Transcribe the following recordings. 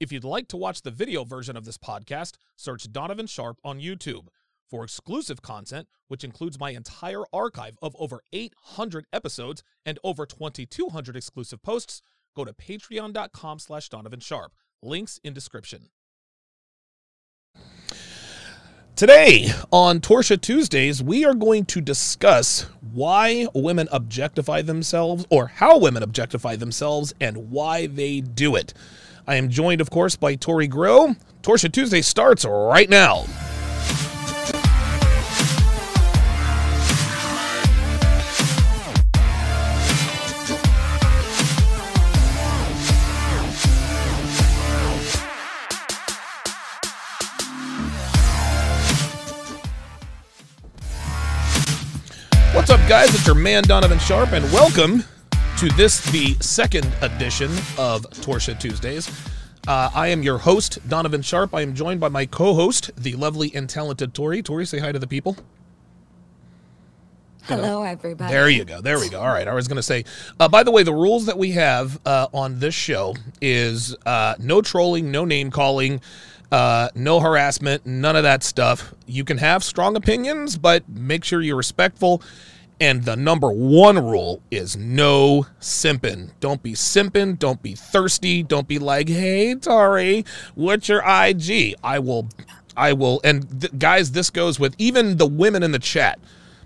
If you'd like to watch the video version of this podcast, search Donovan Sharpe on YouTube. For exclusive content, which includes my entire archive of over 800 episodes and over 2,200 exclusive posts, go to patreon.com slash Donovan Sharpe. Links in description. Today on Torshaa Tuesdays, we are going to discuss why women objectify themselves or how women objectify themselves and why they do it. I am joined, of course, by Tori Grow. Torshaa Tuesday starts right now. What's up, guys? It's your man Donovan Sharpe, and welcome to this, the second edition of Torshaa Tuesdays. Uh, I am your host, Donovan Sharpe. I am joined by my co-host, the lovely and talented Tori. Tori, say hi to the people. Hello, everybody. There you go. There we go. All right. I was going to say, uh, by the way, the rules that we have uh, on this show is uh, no trolling, no name calling, uh, no harassment, none of that stuff. You can have strong opinions, but make sure you're respectful. And the number one rule is no simping. Don't be simping. Don't be thirsty. Don't be like, hey, Tori, what's your IG? I will, I will. And th- guys, this goes with even the women in the chat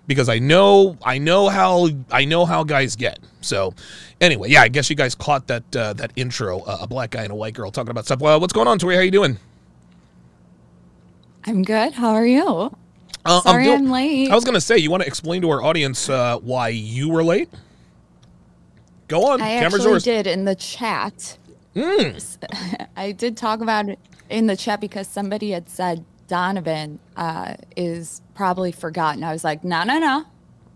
because I know I know how I know how guys get. So anyway, yeah, I guess you guys caught that uh, that intro, uh, a black guy and a white girl talking about stuff. Well, what's going on, Tori? How are you doing? I'm good. How are you? Uh, Sorry doing- I'm late. I was gonna say, you want to explain to our audience uh, why you were late? Go on, I camera's actually yours. did in the chat. Mm, I did talk about it in the chat because somebody had said Donovan uh, is probably forgotten. I was like, no, no, no.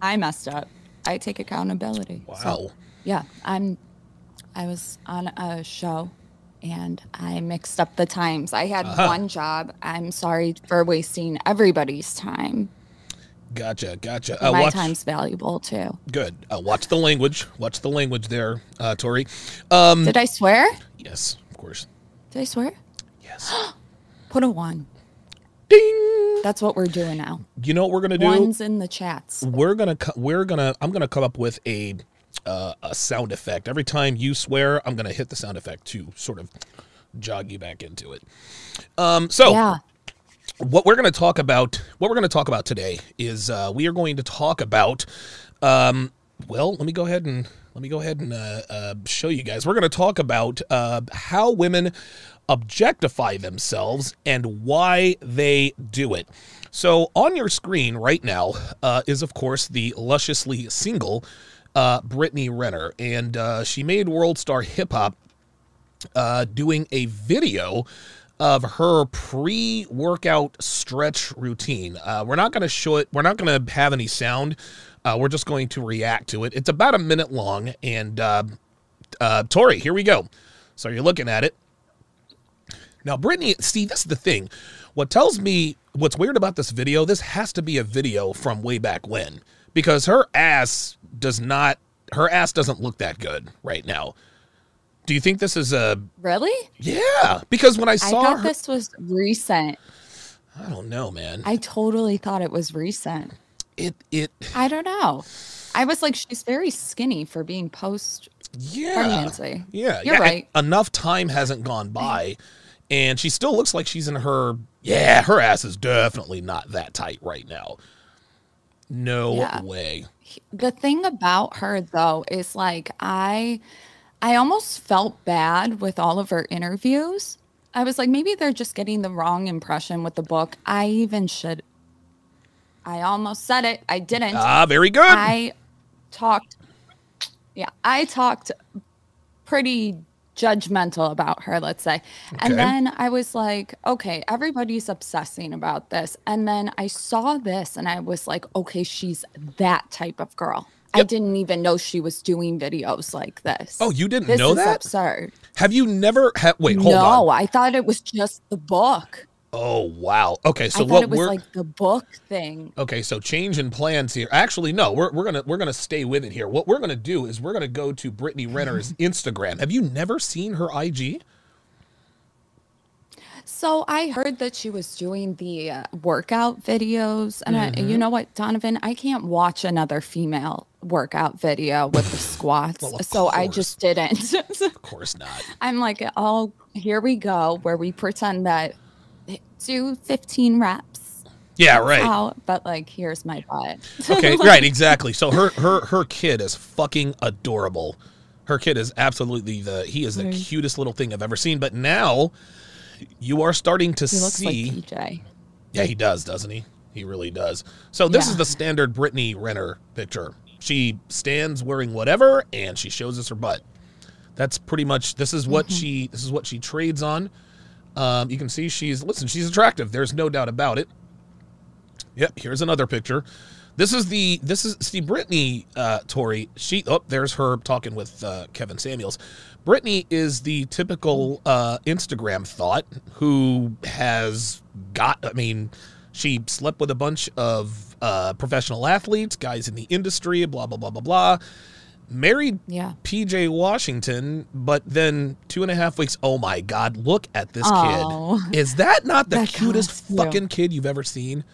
I messed up. I take accountability. wow. So, yeah, I'm. I was on a show, and I mixed up the times. I had Uh-huh. one job. I'm sorry for wasting everybody's time. Gotcha, gotcha. Uh, My watch, time's valuable too. good. Uh, watch the language. Watch the language there, uh, Tori. Um, Did I swear? yes, of course. Did I swear? Yes. Put a one. Ding. That's what we're doing now. You know what we're gonna do? Ones in the chats. we're gonna we're gonna I'm gonna come up with a uh, a sound effect every time you swear. I'm gonna hit the sound effect to sort of jog you back into it. Um, so Yeah. what we're gonna talk about what we're gonna talk about today is uh, we are going to talk about um, well let me go ahead and let me go ahead and uh, uh, show you guys. We're gonna talk about uh, how women objectify themselves and why they do it. So on your screen right now uh, is of course the lusciously single uh, Brittany Renner, and uh, she made World Star Hip Hop uh, doing a video of her pre-workout stretch routine. Uh, we're not going to show it. We're not going to have any sound. Uh, we're just going to react to it. It's about a minute long, and uh, uh, Tori, here we go. So you're looking at it. Now, Brittany, see, this is the thing. What tells me what's weird about this video, this has to be a video from way back when because her ass does not, her ass doesn't look that good right now. Do you think this is a, Really? yeah, because when I I saw thought her, this was recent. I don't know, man. I totally thought it was recent. It, it, I don't know. I was like, she's very skinny for being post yeah. pregnancy. Yeah, You're yeah, right. and Enough time hasn't gone by, and she still looks like she's in her. Yeah, her ass is definitely not that tight right now. No Yeah. way. The thing about her though is like I I almost felt bad with all of her interviews. I was like, maybe they're just getting the wrong impression with the book. I even should I almost said it. I didn't. Ah, very good. I talked, yeah, I talked pretty judgmental about her, let's say. Okay. And then I was like, okay, everybody's obsessing about this. And then I saw this and I was like, okay, she's that type of girl. I didn't even know she was doing videos like this. oh, you didn't this know is that? absurd. Have you never? Ha- wait, hold no, on. No, I thought it was just the book. Oh wow. Okay, so what it was we're like the book thing. okay, so change in plans here. Actually, no, we're, we're gonna we're gonna stay with it here. What we're gonna do is we're gonna go to Brittany Renner's Instagram. Have you never seen her IG? So I heard that she was doing the uh, workout videos, and I, you know what, Donovan, I can't watch another female workout video with the squats, Well, so I just didn't. Of course not. I'm like, oh, here we go, where we pretend that do 15 reps Yeah, right. out, but like, here's my butt. Okay, right, exactly. So her her her kid is fucking adorable. Her kid is absolutely the he is the cutest little thing I've ever seen. But now you are starting to He looks see. like yeah, he does, doesn't he? He really does. So this is the standard Brittany Renner picture. She stands wearing whatever, and she shows us her butt. That's pretty much. This is what mm-hmm. she. This is what she trades on. Um, you can see she's listen. She's attractive. There's no doubt about it. Yep. Here's another picture. This is the this is see Brittany uh, Tori. She oh there's her talking with uh, Kevin Samuels. Brittany is the typical uh, Instagram thought who has got. I mean, she slept with a bunch of uh, professional athletes, guys in the industry, blah blah blah blah blah. Married Yeah. PJ Washington, but then two and a half weeks. Oh my God! Look at this Oh. kid. Is that not the That cutest fucking kid you've ever seen?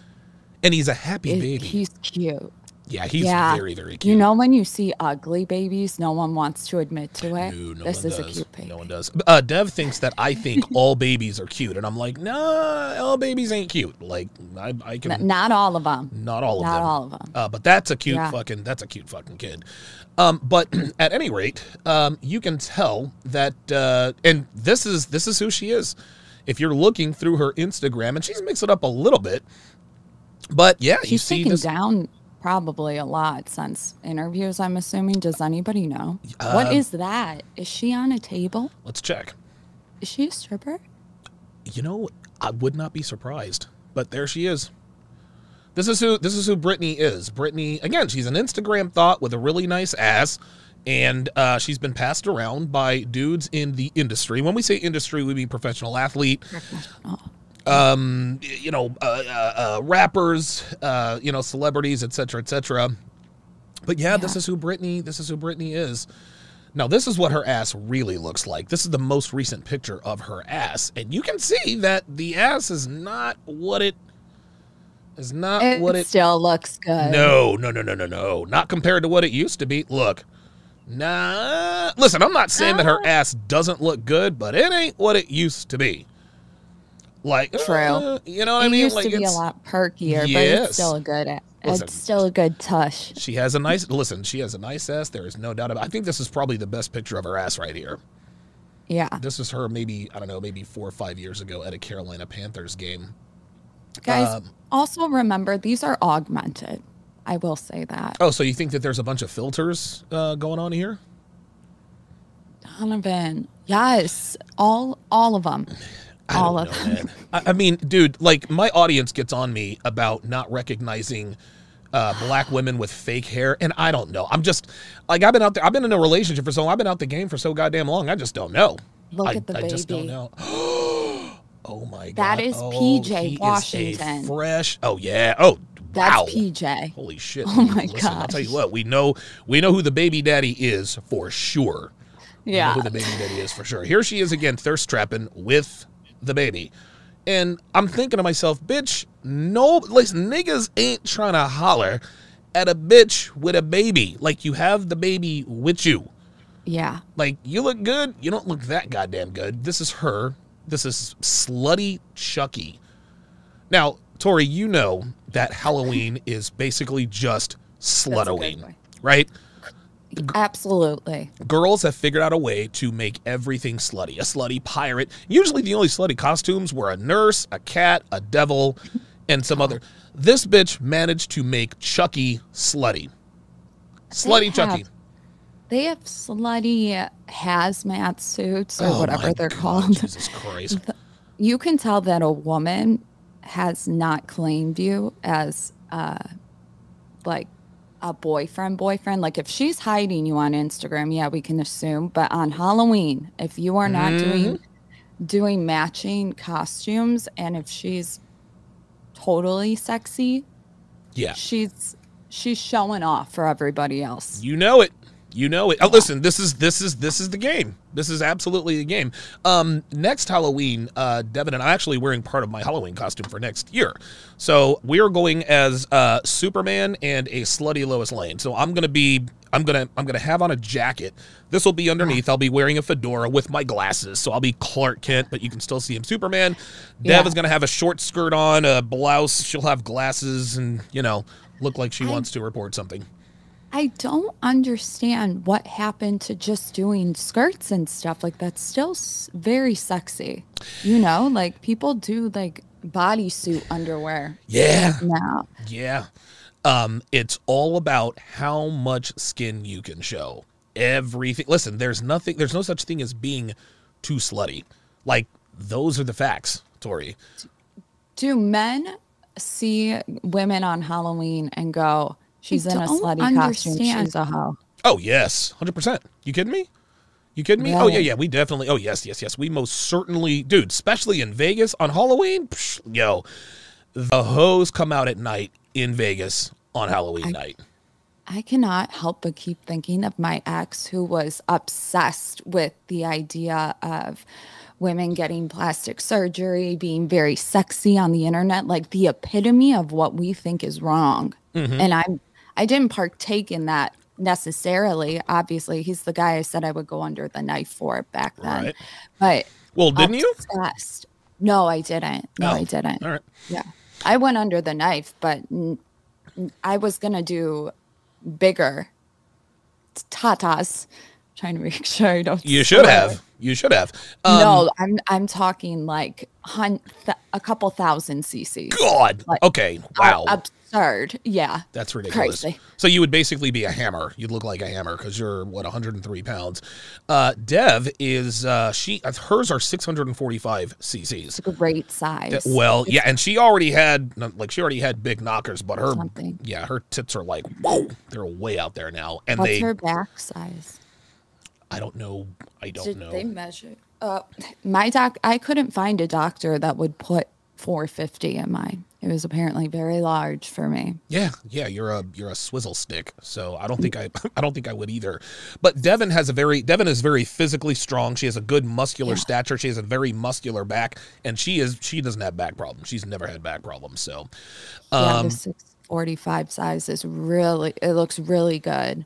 And he's a happy It- baby. He's cute. yeah, he's yeah. very very cute. You know, when you see ugly babies, no one wants to admit to it. No, no this one is does. a cute baby. No one does. Uh, Dev thinks that I think all babies are cute, and I'm like, nah, all babies ain't cute. Like, I, I can not all of them. not all of them. Not all of them. Uh, but that's a cute Yeah. fucking that's a cute fucking kid. Um, but at any rate, um, you can tell that, uh, and this is this is who she is. If you're looking through her Instagram, and she's mixed it up a little bit, but yeah, you see taken this. down probably a lot since interviews. I'm assuming. Does anybody know what Uh, is that? Is she on a table? Let's check. Is she a stripper? You know, I would not be surprised, but there she is. This is who this is who Brittany is. Brittany, again, she's an Instagram thought with a really nice ass, and uh, she's been passed around by dudes in the industry. When we say industry, we mean professional athlete, um, you know, uh, uh, uh, rappers, uh, you know, celebrities, etc., etc. But yeah, this is who Brittany. This is who Brittany is. Now, this is what her ass really looks like. This is the most recent picture of her ass, and you can see that the ass is not what it is not it what it. still looks good. No, no, no, no, no, no. Not compared to what it used to be. Look, nah. Listen, I'm not saying that her Ah. ass doesn't look good, but it ain't what it used to be. Like, True. uh, you know what it I mean? used Like, to be a lot perkier, but it's still a good. Listen. It's still a good tush. She has a nice listen. She has a nice ass. There is no doubt about. It. I think this is probably the best picture of her ass right here. Yeah, This is her maybe I don't know maybe four or five years ago at a Carolina Panthers game. Guys. Um, also remember these are augmented. I will say that. Oh, so you think that there's a bunch of filters uh, going on here? Donovan, yes, all all of them, I all of know, them. I, I mean, dude, like my audience gets on me about not recognizing uh, black women with fake hair, and I don't know. I'm just like I've been out there. I've been in a relationship for so. long. I've been out the game for so goddamn long. I just don't know. Look I, at the I just don't baby. know. Oh my god. That is Oh, PJ he is Washington. fresh. Oh yeah. Oh That's wow. PJ. Holy shit! Oh my god. I'll tell you what. We know we know who the baby daddy is for sure. We know Yeah, who the baby daddy is for sure. Here she is again, thirst trapping with the baby, and I'm thinking to myself, bitch, no, listen, niggas ain't trying to holler at a bitch with a baby. Like you have the baby with you. yeah. Like you look good. You don't look that goddamn good. This is her. This is slutty Chucky. Now, Tori, you know that Halloween is basically just slutoween, right? Absolutely. Girls have figured out a way to make everything slutty. A slutty pirate. Usually, the only slutty costumes were a nurse, a cat, a devil, and some other. This bitch managed to make Chucky slutty. Slutty Chucky. They have slutty hazmat suits or Oh whatever they're God, called. Jesus Christ. You can tell that a woman has not claimed you as uh like a boyfriend boyfriend like if she's hiding you on Instagram yeah we can assume but on Halloween if you are not doing Mm-hmm. doing matching costumes and if she's totally sexy Yeah. she's she's showing off for everybody else You know it. You know it. Oh, listen, this is this is this is the game. This is absolutely the game. Um, next Halloween, uh, Devin and I actually wearing part of my Halloween costume for next year. So we are going as uh, Superman and a slutty Lois Lane. So I'm gonna be I'm gonna I'm gonna have on a jacket. This will be underneath. I'll be wearing a fedora with my glasses, so I'll be Clark Kent, but you can still see him Superman. Dev Yeah. is gonna have a short skirt on, a blouse. She'll have glasses, and you know, look like she wants to report something. I don't understand what happened to just doing skirts and stuff. Like that's still very sexy. You know, like people do like bodysuit underwear Yeah. now. Yeah. Um, it's all about how much skin you can show. Everything. Listen, there's nothing. There's no such thing as being too slutty. Like those are the facts, Tori. Do men see women on Halloween and go, "She's in a don't slutty costume. understand. She's a hoe." Oh yes, hundred percent. You kidding me? You kidding me? Oh yeah, yeah. We definitely. Oh yes, yes, yes. We most certainly, dude. Especially in Vegas on Halloween. Psh, yo, the hoes come out at night in Vegas on Halloween night. I cannot help but keep thinking of my ex who was obsessed with the idea of women getting plastic surgery, being very sexy on the internet, like the epitome of what we think is wrong. Mm-hmm. And I'm I didn't partake in that necessarily. Obviously, he's the guy I said I would go under the knife for back then. Right. But Well, didn't you? obsessed. No, I didn't. No, Oh, I didn't. All right. Yeah. I went under the knife, but I was going to do bigger tatas. Trying to make sure I don't. You should have. You should have. Um, no, I'm I'm talking like hun- th- a couple thousand cc. God. Like, okay. Wow. Absurd. Yeah. That's ridiculous. Crazy. So you would basically be a hammer. You'd look like a hammer because you're what 103 pounds. Uh, Dev is uh, she hers are 645 cc's. It's a great size. Well, yeah, and she already had like she already had big knockers, but her Something. yeah her tits are like whoa, they're way out there now, and What's they her back size? I don't know I don't Did know. they measure? Uh, my doc, I couldn't find a doctor that would put 450 in mine. It was apparently very large for me. Yeah, yeah, you're a you're a swizzle stick. So I don't think I I don't think I would either. But Devin has a very Devin is very physically strong. She has a good muscular Yeah. stature. She has a very muscular back, and she is she doesn't have back problems. She's never had back problems. So, yeah, um, the 645 size is really, it looks really good.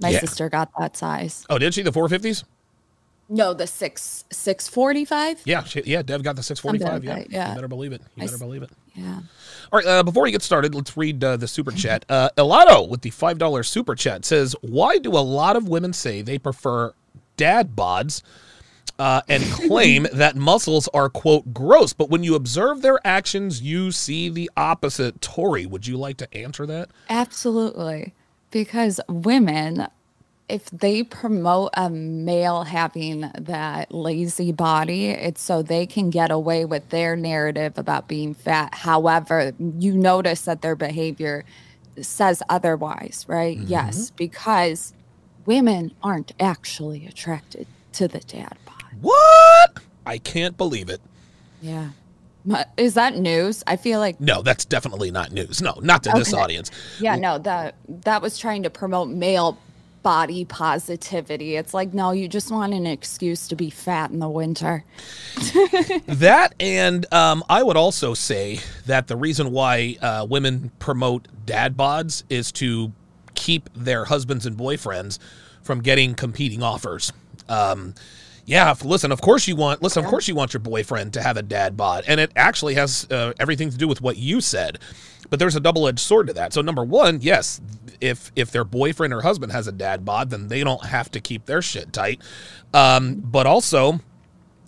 My Yeah. sister got that size. oh, did she the 450s? No, the six 645. Yeah, she, yeah. Dev got the 645. Yeah, like yeah. you better believe it. You I better believe it. Yeah. All right, uh, before we get started, let's read uh, the super chat. Uh, Elato with the $5 super chat says, Why do a lot of women say they prefer dad bods uh, and claim that muscles are, quote, gross? But when you observe their actions, you see the opposite. Tori, would you like to answer that? Absolutely. Because women, if they promote a male having that lazy body, it's so they can get away with their narrative about being fat. However, you notice that their behavior says otherwise, right? Mm-hmm. Yes, because women aren't actually attracted to the dad bod. What? I can't believe it. Yeah. Is that news? I feel like No, that's definitely not news. No, not to this audience. Yeah, no, that that was trying to promote male body positivity. It's like, no, you just want an excuse to be fat in the winter. That and um, I would also say that the reason why uh, women promote dad bods is to keep their husbands and boyfriends from getting competing offers. Um, yeah, listen. Of course you want. Listen, of course you want your boyfriend to have a dad bod, and it actually has uh, everything to do with what you said. But there's a double-edged sword to that. So number one, yes, if if their boyfriend or husband has a dad bod, then they don't have to keep their shit tight. Um, but also,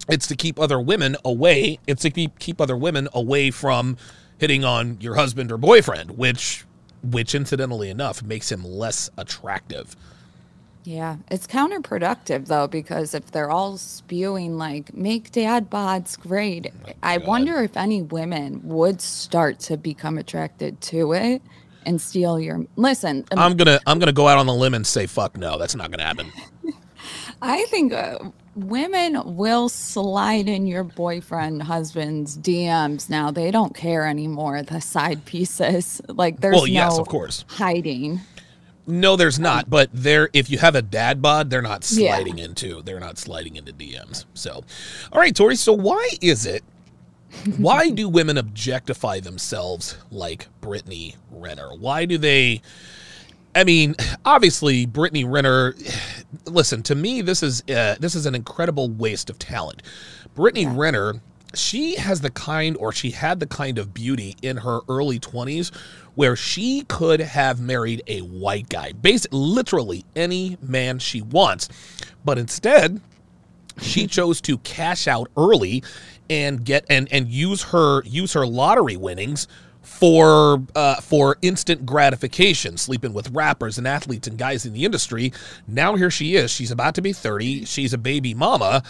it's to keep other women away. It's to keep keep other women away from hitting on your husband or boyfriend, which which incidentally enough makes him less attractive. Yeah, it's counterproductive though because if they're all spewing like make dad bods great, I wonder if any women would start to become attracted to it and steal your listen. um, I'm gonna I'm gonna go out on the limb and say fuck no, that's not gonna happen. I think uh, women will slide in your boyfriend, husband's DMs now. They don't care anymore. The side pieces, like there's Well, yes, no of course. hiding. No, there's not. But there, if you have a dad bod, they're not Yeah. sliding into. They're not sliding into DMs. So, all right, Tori. So why is it? Why do women objectify themselves like Brittany Renner? Why do they? I mean, obviously, Brittany Renner. Listen to me. This is uh, this is an incredible waste of talent. Brittany Yeah. Renner. She has the kind, or she had the kind of beauty in her early twenties, where she could have married a white guy, basically, literally any man she wants, but instead, she chose to cash out early and get and and use her use her lottery winnings for uh, for instant gratification, sleeping with rappers and athletes and guys in the industry. Now here she is. She's about to be thirty. She's a baby mama.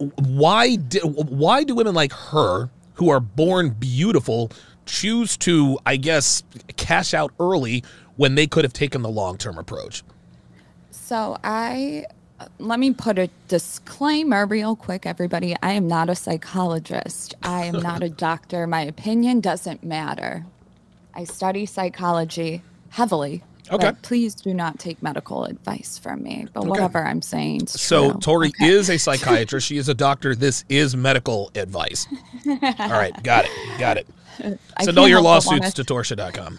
Why do why do women like her, who are born beautiful, choose to I guess cash out early when they could have taken the long term approach? So I let me put a disclaimer real quick, everybody. I am not a psychologist. I am not a doctor. My opinion doesn't matter. I study psychology heavily. Okay. But please do not take medical advice from me. But whatever I'm saying. So true. Tori Okay. is a psychiatrist. She is a doctor. This is medical advice. All right, got it, got it. Send all your lawsuits to Torsha.com.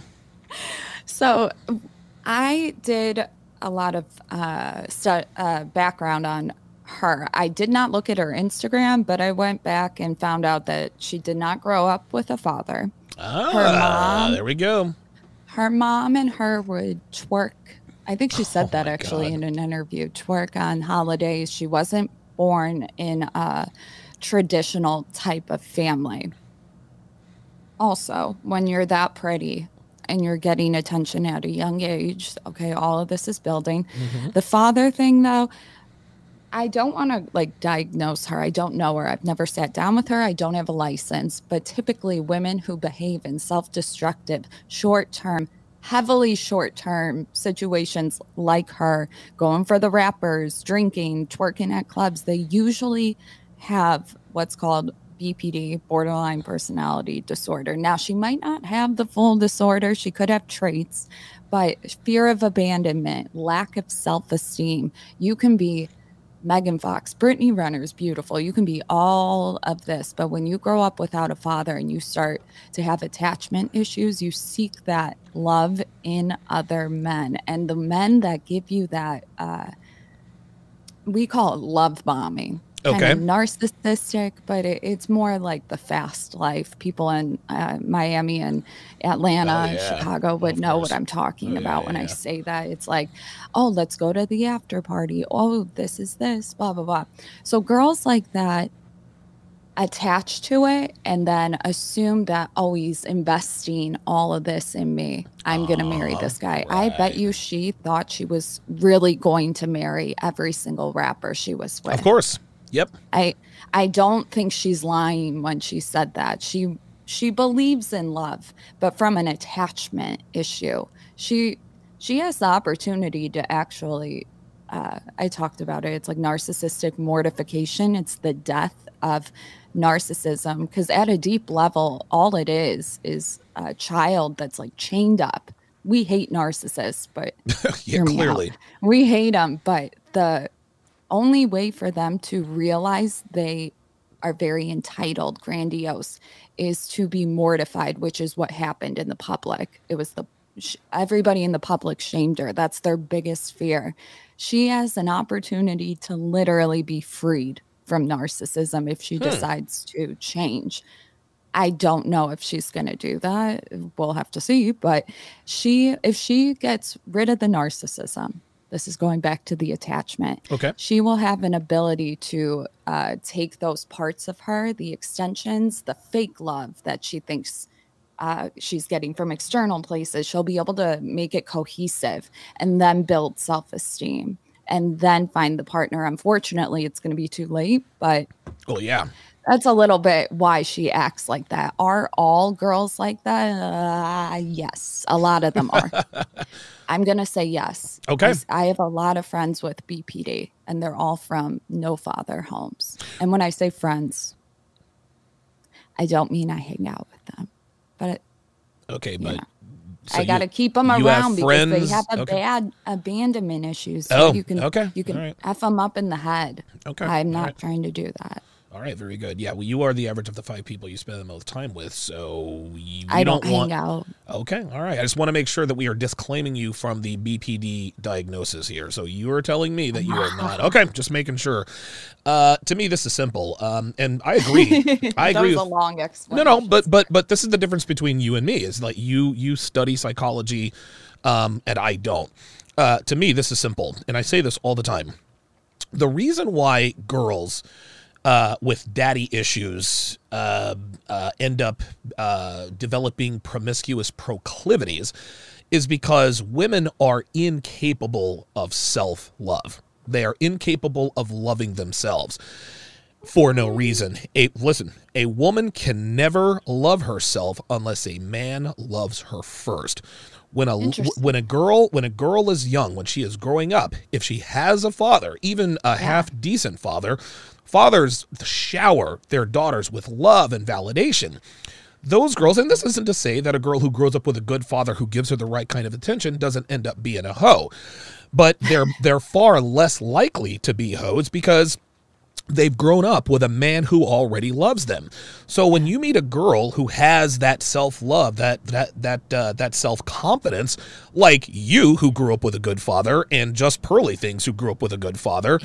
So I did a lot of uh, stu- uh, background on her. I did not look at her Instagram, but I went back and found out that she did not grow up with a father. Ah, mom- there we go. Her mom and her would twerk. I think she said Oh that actually God. in an interview. Twerk on holidays. She wasn't born in a traditional type of family. Also, when you're that pretty and you're getting attention at a young age, okay, all of this is building. Mm-hmm. The father thing, though, I don't want to like diagnose her. I don't know her. I've never sat down with her. I don't have a license. But typically, women who behave in self destructive, short term, heavily short term situations like her, going for the rappers, drinking, twerking at clubs, they usually have what's called BPD, borderline personality disorder. Now, she might not have the full disorder, she could have traits, but fear of abandonment, lack of self esteem, you can be Megan Fox, Brittany Renner's beautiful. You can be all of this, but when you grow up without a father and you start to have attachment issues, you seek that love in other men. And the men that give you that, uh, we call it love bombing. Kind of narcissistic, but it, it's more like the fast life. People in uh, Miami and Atlanta Oh, and yeah, Chicago would know what I'm talking Oh, about yeah, when I say that. It's like, oh, let's go to the after party. Oh, this is this, blah, blah, blah. So girls like that attach to it and then assume that, oh, he's investing all of this in me. I'm going to marry this guy. I bet you she thought she was really going to marry every single rapper she was with. Of course. Yep. I I don't think she's lying when she said that. She she believes in love, but from an attachment issue. She she has the opportunity to actually uh, I talked about it. It's like narcissistic mortification. It's the death of narcissism because at a deep level, all it is is a child that's like chained up. We hate narcissists, but yeah, out. clearly. We hate them, but the only way for them to realize they are very entitled, grandiose, is to be mortified, which is what happened in the public. It was the everybody in the public shamed her. That's their biggest fear. She has an opportunity to literally be freed from narcissism if she hmm. decides to change. I don't know if she's going to do that. We'll have to see. But she, if she gets rid of the narcissism, this is going back to the attachment. Okay. She will have an ability to uh, take those parts of her, the extensions, the fake love that she thinks uh, she's getting from external places. She'll be able to make it cohesive and then build self esteem and then find the partner. Unfortunately, it's going to be too late, but Oh yeah. that's a little bit why she acts like that. Are all girls like that? Uh, yes, a lot of them are. I'm going to say yes. Okay. I have a lot of friends with BPD, and they're all from no father homes. And when I say friends, I don't mean I hang out with them, but it, Okay, but. So I got to keep them around because they have a okay. bad abandonment issues. So Oh, you can okay, you can right. f them up in the head. Okay, I'm not right. trying to do that. All right, very good. Yeah, well, you are the average of the five people you spend the most time with, so you, I don't, want. hang out. Okay, all right. I just want to make sure that we are disclaiming you from the BPD diagnosis here. So you are telling me that you are not. Okay, just making sure. Uh, to me, this is simple, um, and I agree. I that agree. was with- a long explanation. no, no, but but but this is the difference between you and me. Is like you you study psychology, um, and I don't. Uh, to me, this is simple, and I say this all the time. The reason why girls uh, with daddy issues uh, uh, end up uh, developing promiscuous proclivities is because women are incapable of self love. They are incapable of loving themselves for no reason. A listen, a woman can never love herself unless a man loves her first. When a when a girl when a girl is young, when she is growing up, if she has a father, even a half decent father, fathers shower their daughters with love and validation. Those girls, and this isn't to say that a girl who grows up with a good father who gives her the right kind of attention doesn't end up being a hoe, but they're they're far less likely to be hoes because they've grown up with a man who already loves them. So when you meet a girl who has that self-love, that that that uh, that self-confidence, like you who grew up with a good father and just Pearly things who grew up with a good father,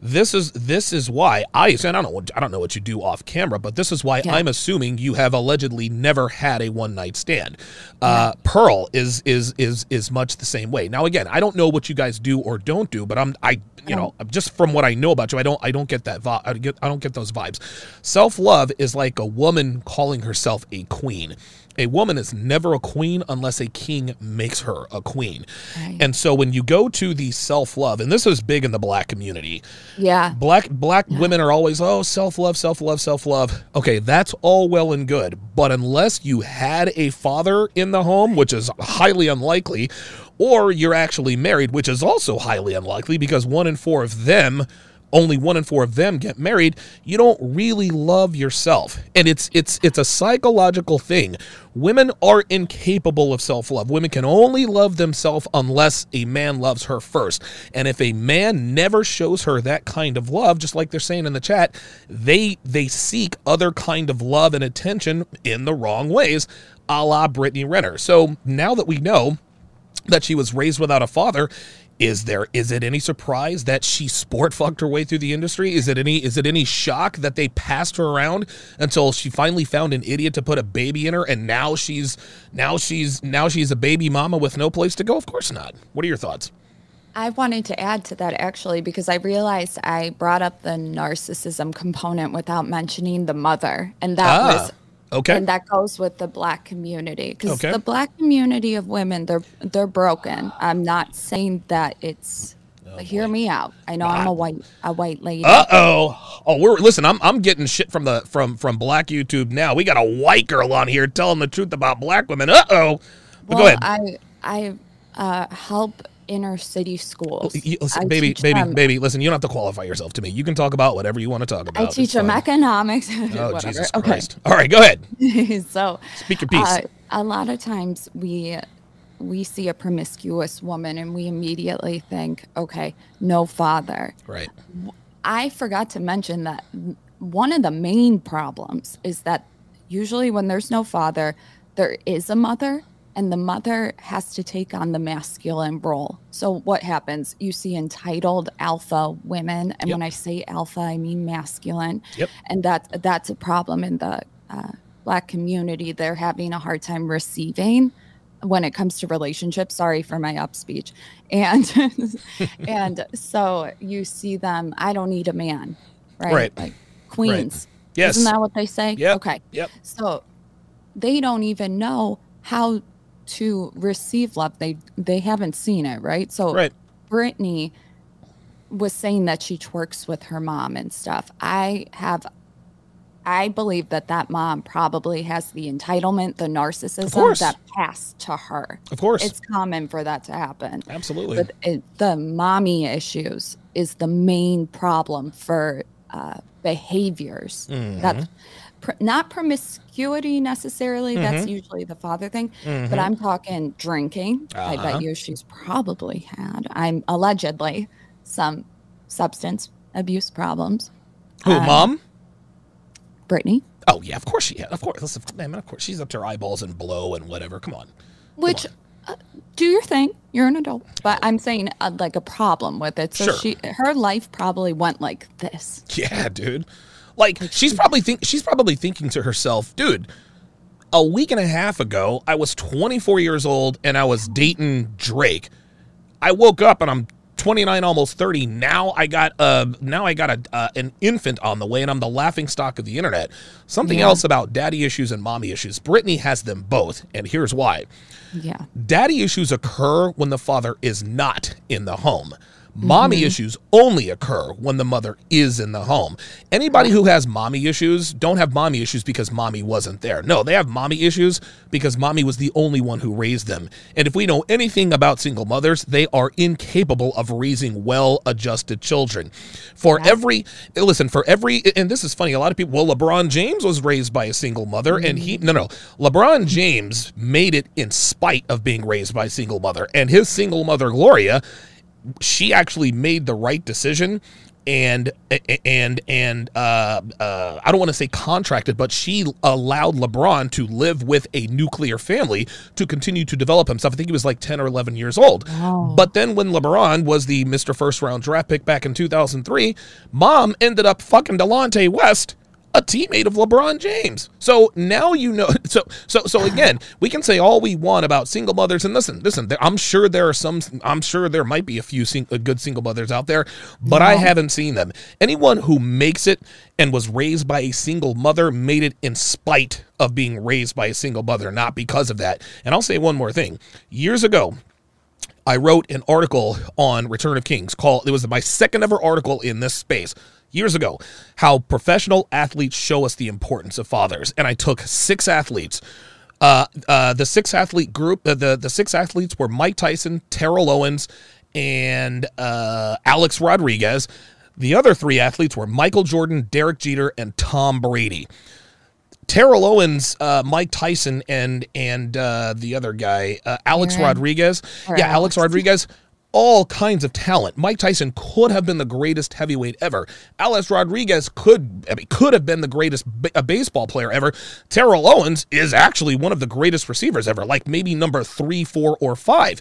this is this is why I and I don't know what- I don't know what you do off camera, but this is why Yeah. I'm assuming you have allegedly never had a one-night stand. Uh, Pearl is is is is much the same way. Now again, I don't know what you guys do or don't do, but I'm I you know just from what I know about you, I don't I don't get that vibe. I get I don't get those vibes. Self love is like a woman calling herself a queen. A woman is never a queen unless a king makes her a queen. Right. And so when you go to the self love, and this is big in the black community, Yeah. black black women are always oh self love self love self love okay that's all well and good but unless you had a father in the home which is highly unlikely or you're actually married which is also highly unlikely because one in four of them only one in four of them get married you don't really love yourself. And it's it's it's a psychological thing. Women are incapable of self-love. Women can only love themselves unless a man loves her first. And if a man never shows her that kind of love just like they're saying in the chat they they seek other kind of love and attention in the wrong ways a la brittany renner. So now that we know that she was raised without a father is there? Is it any surprise that she sport fucked her way through the industry? Is it any is it any shock that they passed her around until she finally found an idiot to put a baby in her and now she's now she's now she's a baby mama with no place to go? Of course not. What are your thoughts? I wanted to add to that actually because I realized I brought up the narcissism component without mentioning the mother, and that Ah, was okay and that goes with the black community because Okay. the black community of women they're they're broken. I'm not saying that it's. hear me out. I know I'm a white a white lady. uh-oh oh we're listen i'm i'm getting shit from the from from black youtube now we got a white girl on here telling the truth about black women but go well, ahead I I uh, help inner city schools. You- listen, baby, baby, them- baby. Listen, you don't have to qualify yourself to me. You can talk about whatever you want to talk about. I teach them economics. Oh whatever. Jesus okay. Christ! All right, go ahead. so Speak your piece. uh, a lot of times we we see a promiscuous woman and we immediately think okay no father right. i forgot to mention that one of the main problems is that usually when there's no father there is a mother and the mother has to take on the masculine role. So what happens? You see entitled alpha women. And Yep. when i say alpha i mean masculine. Yep. and that's that's a problem in the uh, black community. They're having a hard time receiving when it comes to relationships. Sorry for my up speech. And and so you see them i don't need a man. Right, Right. like queens. Yes. isn't that what they say? Yep. okay. Yep. so they don't even know how to receive love they they haven't seen it right so Right. Brittany was saying that she twerks with her mom and stuff. I have, I believe that that mom probably has the entitlement, the narcissism that passed to her. Of course. It's common for that to happen. Absolutely. But it, the mommy issues is the main problem for uh, behaviors. Mm-hmm. That pr- not promiscuity necessarily. Mm-hmm. That's usually the father thing. But I'm talking drinking. I Uh-huh. bet you she's probably had. I'm allegedly some substance abuse problems. Who, Uh, mom? Brittany, Oh yeah, of course she had. Of course, listen, man, of course she's up to her eyeballs in blow and whatever. Come on. which uh, do your thing. You're an adult, but I'm saying uh, like a problem with it. So Sure. she, her life probably went like this. Yeah, dude. Like she's probably think she's probably thinking to herself, dude. A week and a half ago, I was 24 years old and I was dating Drake. I woke up and I'm 29, almost 30. Now I got uh now I got a uh, an infant on the way and I'm the laughing stock of the internet. Something Yeah. else about daddy issues and mommy issues. Brittany has them both, and here's why. Yeah. Daddy issues occur when the father is not in the home. Mommy mm-hmm. issues only occur when the mother is in the home. Anybody who has mommy issues don't have mommy issues because mommy wasn't there. No, they have mommy issues because mommy was the only one who raised them. And if we know anything about single mothers, they are incapable of raising well adjusted children. For every, listen, for every, and this is funny, a lot of people, well, LeBron James was raised by a single mother and he, mm-hmm. no, no, LeBron James made it in spite of being raised by a single mother. And his single mother, Gloria, she actually made the right decision and and and uh, uh, I don't want to say contracted, but she allowed LeBron to live with a nuclear family to continue to develop himself. I think he was like ten or eleven years old. But then when LeBron was the Mister First Round draft pick back in two thousand three, mom ended up fucking Delonte West a teammate of LeBron James. So now you know. So so so again, we can say all we want about single mothers, and listen, listen. I'm sure there are some. I'm sure there might be a few sing, uh, good single mothers out there, but I haven't seen them. Anyone who makes it and was raised by a single mother made it in spite of being raised by a single mother, not because of that. And I'll say one more thing. Years ago, I wrote an article on Return of Kings called it was my second ever article in this space years ago how professional athletes show us the importance of fathers and I took six athletes uh, uh, the six athlete group uh, the the six athletes were Mike Tyson, Terrell Owens and uh, Alex Rodriguez the other three athletes were Michael Jordan, Derek Jeter and Tom Brady. Terrell Owens, uh, Mike Tyson, and and uh, the other guy, uh, Alex Aaron. Rodriguez. Or yeah, Alex Alex. Rodriguez. All kinds of talent. Mike Tyson could have been the greatest heavyweight ever. Alex Rodriguez could I mean, could have been the greatest ba- a baseball player ever. Terrell Owens is actually one of the greatest receivers ever, like maybe number three, four, or five.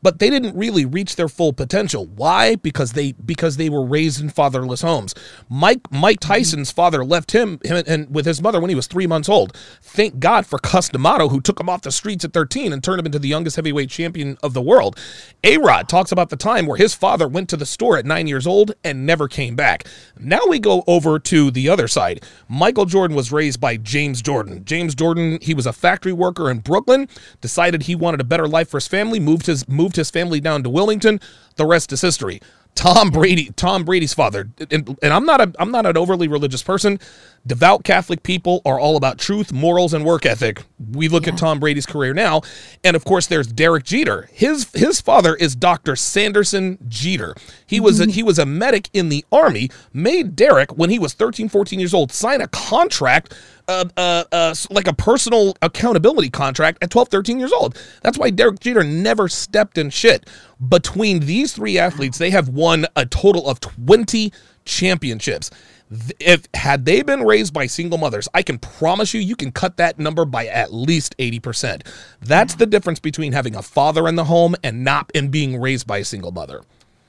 But they didn't really reach their full potential. Why? Because they because they were raised in fatherless homes. Mike Mike mm-hmm. Tyson's father left him, him and with his mother when he was three months old. Thank God for Cus D'Amato, who took him off the streets at 13 and turned him into the youngest heavyweight champion of the world. A Rod talks about the time where his father went to the store at nine years old and never came back. Now we go over to the other side. Michael Jordan was raised by James Jordan. James Jordan, he was a factory worker in Brooklyn, decided he wanted a better life for his family, moved his moved his family down to Wilmington. The rest is history. Tom Brady, Tom Brady's father, and, and I'm not a I'm not an overly religious person. Devout Catholic people are all about truth, morals, and work ethic. We look at Tom Brady's career now, and of course, there's Derek Jeter. His his father is Dr. Sanderson Jeter. He was a, mm-hmm. he was a medic in the army. Made Derek when he was 13, 14 years old sign a contract uh, uh, uh, like a personal accountability contract at 12, 13 years old. That's why Derek Jeter never stepped in shit. Between these three athletes, they have won a total of 20 championships. If had they been raised by single mothers, I can promise you, you can cut that number by at least 80%. That's the difference between having a father in the home and not and being raised by a single mother.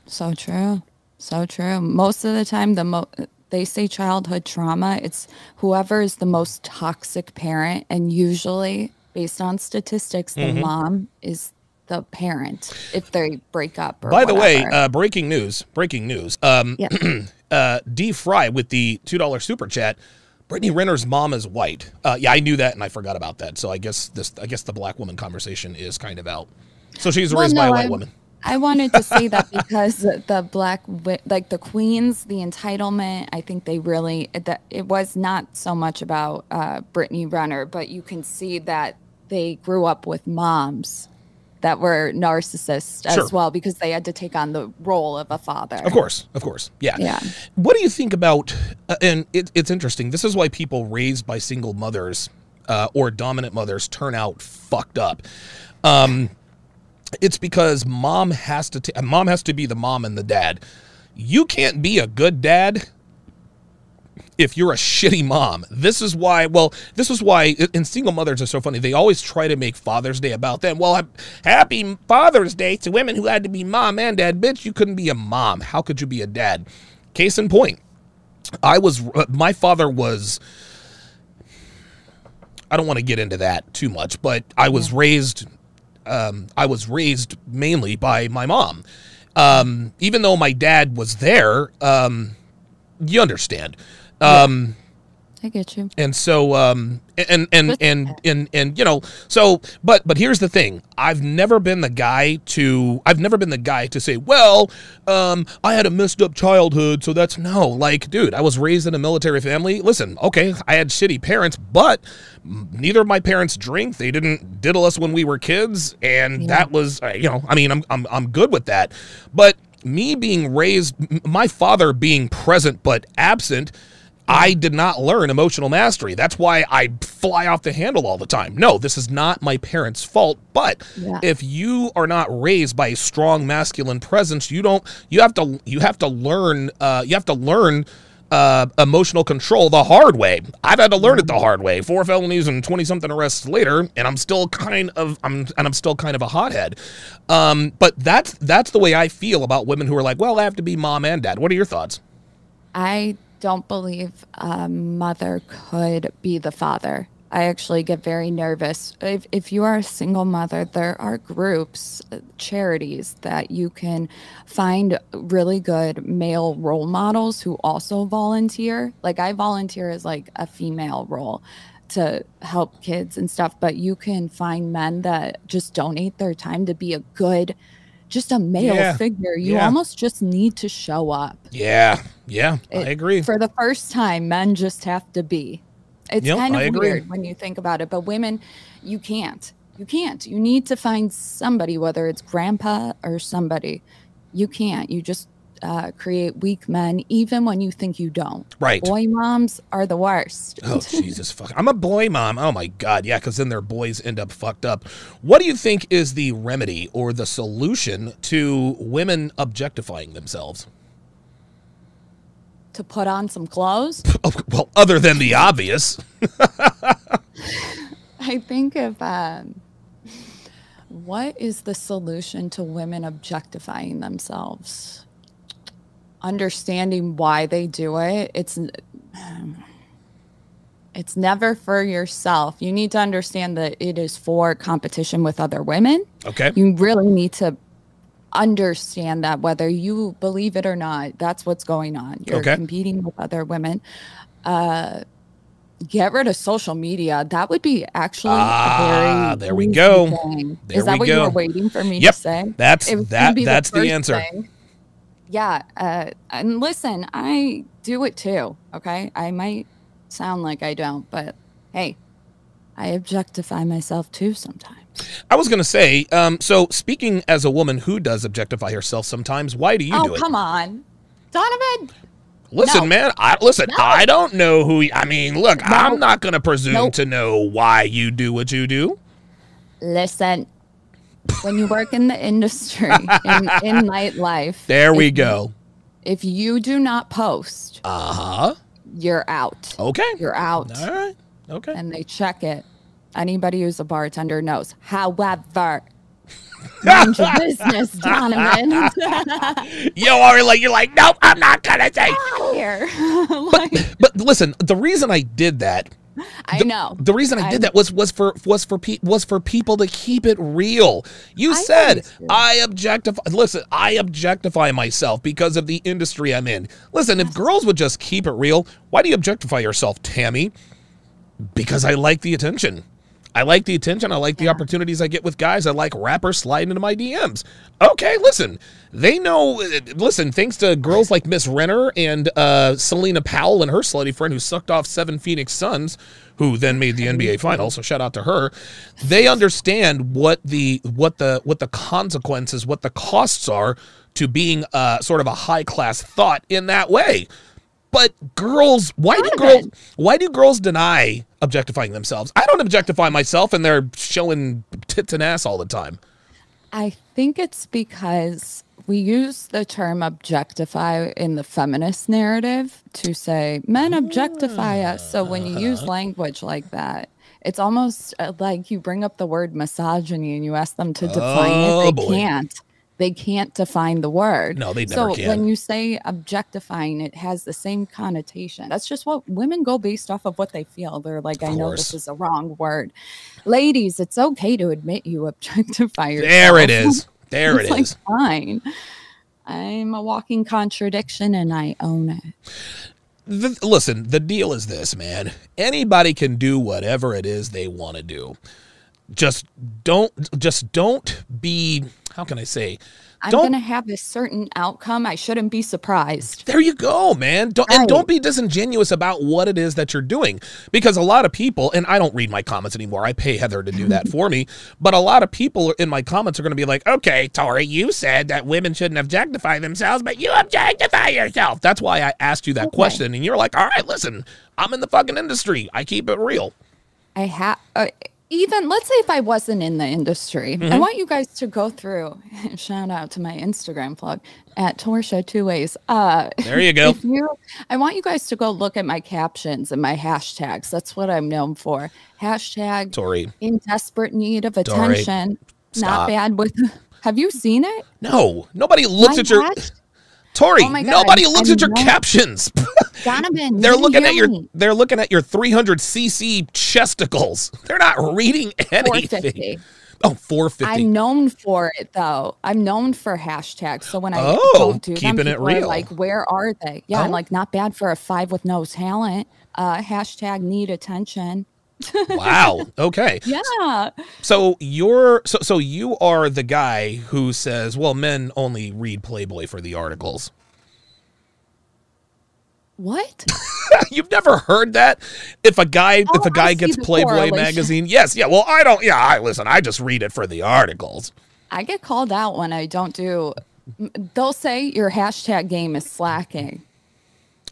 So true. So true. Most of the time, the mo- they say childhood trauma, it's whoever is the most toxic parent. And usually, based on statistics, the Mm-hmm. mom is the parent if they break up. Or By the way, uh, breaking news, breaking news. Um, uh, D Fry with the two dollar super chat. Brittany Renner's mom is white. Uh, yeah, I knew that and I forgot about that. So I guess this, I guess the black woman conversation is kind of out. So she's Well, raised by a white I- woman. I wanted to say that because the black, like the queens, the entitlement, I think they really, that it was not so much about uh, Brittany Renner, but you can see that they grew up with moms that were narcissists Sure. as well because they had to take on the role of a father. Of course, of course, yeah. Yeah. What do you think about? Uh, and it, it's interesting. This is why people raised by single mothers uh, or dominant mothers turn out fucked up. Um, it's because mom has to. ta- mom has to be the mom and the dad. You can't be a good dad if you're a shitty mom. This is why, well, this is why, and single mothers are so funny. They always try to make Father's Day about them. Well, happy Father's Day to women who had to be mom and dad. Bitch, you couldn't be a mom. How could you be a dad? Case in point, I was, uh, my father was, I don't want to get into that too much, but I was raised, um, I was raised mainly by my mom. Um, even though my dad was there, um, you understand. Um, I get you. and so um and and and and and you know so but but here's the thing i've never been the guy to i've never been the guy to say well um i had a messed up childhood so that's no like dude i was raised in a military family listen okay i had shitty parents but neither of my parents drink they didn't diddle us when we were kids and Yeah. that was uh, you know i mean i'm i'm, I'm good with that but me being raised my father being present but absent I did not learn emotional mastery. That's why I fly off the handle all the time. No, this is not my parents' fault. But Yeah. if you are not raised by a strong masculine presence, you don't. You have to. You have to learn. Uh, you have to learn uh, emotional control the hard way. I've had to learn it the hard way. Four felonies and twenty something arrests later, and I'm still kind of. I'm and I'm still kind of a hothead. Um, but that's that's the way I feel about women who are like, well, I have to be mom and dad. What are your thoughts? I don't believe a mother could be the father. I actually get very nervous. If, if you are a single mother, there are groups, uh, charities that you can find really good male role models who also volunteer. Like I volunteer as like a female role to help kids and stuff, but you can find men that just donate their time to be a good, just a male Yeah. figure. You Yeah. almost just need to show up. Yeah, yeah, I agree. For the first time, men just have to be. It's Yep, kind of I agree. weird when you think about it, but women, you can't. You can't. You need to find somebody, whether it's grandpa or somebody. You can't. You just uh, create weak men, even when you think you don't. Right. Boy moms are the worst. Oh Jesus fuck! I'm a boy mom. Oh my god, yeah, because then their boys end up fucked up. What do you think is the remedy or the solution to women objectifying themselves? to put on some clothes. Oh, well, other than the obvious. I think if um, what is the solution to women objectifying themselves? Understanding why they do it. It's it's never for yourself. You need to understand that it is for competition with other women. Okay. You really need to understand that whether you believe it or not, that's what's going on. You're Okay. competing with other women. Uh, get rid of social media. That would be actually Ah, there we go. thing. There Is that what you were waiting for me Yep, to say? that's- that- that's the first answer. thing. Yeah, uh, and listen, I do it too. Okay, I might sound like I don't, but hey, I objectify myself too sometimes. I was gonna say. Um, so speaking as a woman who does objectify herself sometimes, why do you oh, do it? come on, Donovan. Listen, No. man. I listen. No. I don't know who. I mean, look. No. I'm not gonna presume Nope. to know why you do what you do. Listen, when you work in the industry in, in nightlife, There we if- go. If you do not post, Uh huh. you're out. Okay. You're out, All right. Okay. and they check it. Anybody who's a bartender knows. However, mind your business, Donovan. Yo, are like you're like, nope, I'm not gonna take. Here, like, But listen, the reason I did that, I know. the reason I I- did that was was for was for pe- was for people to keep it real. You I said. I objectify. Listen, I objectify myself because of the industry I'm in. Listen, if girls would just keep it real, why do you objectify yourself, Tammy? Because I like the attention. I like the attention. I like the opportunities I get with guys. I like rappers sliding into my DMs. Okay, listen, they know. Listen, thanks to girls like Miss Renner and uh, Selena Powell and her slutty friend who sucked off seven Phoenix Suns, who then made the NBA final. So shout out to her. They understand what the what the what the consequences, what the costs are to being uh, sort of a high class thought in that way. But girls, why do girls why do girls deny objectifying themselves? I don't objectify myself and they're showing tits and ass all the time. I think it's because we use the term objectify in the feminist narrative to say men objectify us. So when you use language like that, it's almost uh, like you bring up the word misogyny and you ask them to define Oh, it. They boy. can't. They can't define the word. No, they never so can. when you say objectifying, it has the same connotation. That's just what women go based off of what they feel. They're like, I know this is a wrong word. Ladies, it's okay to admit you objectify yourself. There it is. There it it's like is. fine. I'm a walking contradiction and I own it. the, listen, the deal is this, man. Anybody can do whatever it is they want to do. Just don't just don't be how can I say? I'm Don't gonna have a certain outcome. I shouldn't be surprised. There you go, man. Don't and don't be disingenuous about what it is that you're doing because a lot of people and I don't read my comments anymore. I pay Heather to do that for me, but a lot of people in my comments are going to be like, "Okay, Tori, you said that women shouldn't objectify themselves, but you objectify yourself." That's why I asked you that Okay. question and you're like, "All right, listen. I'm in the fucking industry. I keep it real." I have uh, even let's say if I wasn't in the industry, Mm-hmm. I want you guys to go through. Shout out to my Instagram plug at Torshaa Two Ways. Uh, There you go. you, I want you guys to go look at my captions and my hashtags. That's what I'm known for. Hashtag Tori. in desperate need of attention. Not bad with. Have you seen it? No, nobody looks My at your hash- Tori. Oh nobody looks I'm at your captions. Donovan, They're looking at your me. they're looking at your 300 cc chesticles. They're not reading anything. 450. Oh, 450. I'm known for it though. I'm known for hashtags. So when I Oh, don't do them, keeping it real. like, where are they? Yeah, I'm Oh. like, not bad for a five with no talent. Uh, hashtag need attention. wow. Okay. Yeah. So you're so so you are the guy who says, "Well, men only read Playboy for the articles." What? You've never heard that? If a guy oh, if a guy gets Playboy magazine, yes, yeah. Well, I don't. Yeah, I listen. I just read it for the articles. I get called out when I don't do. They'll say your hashtag game is slacking.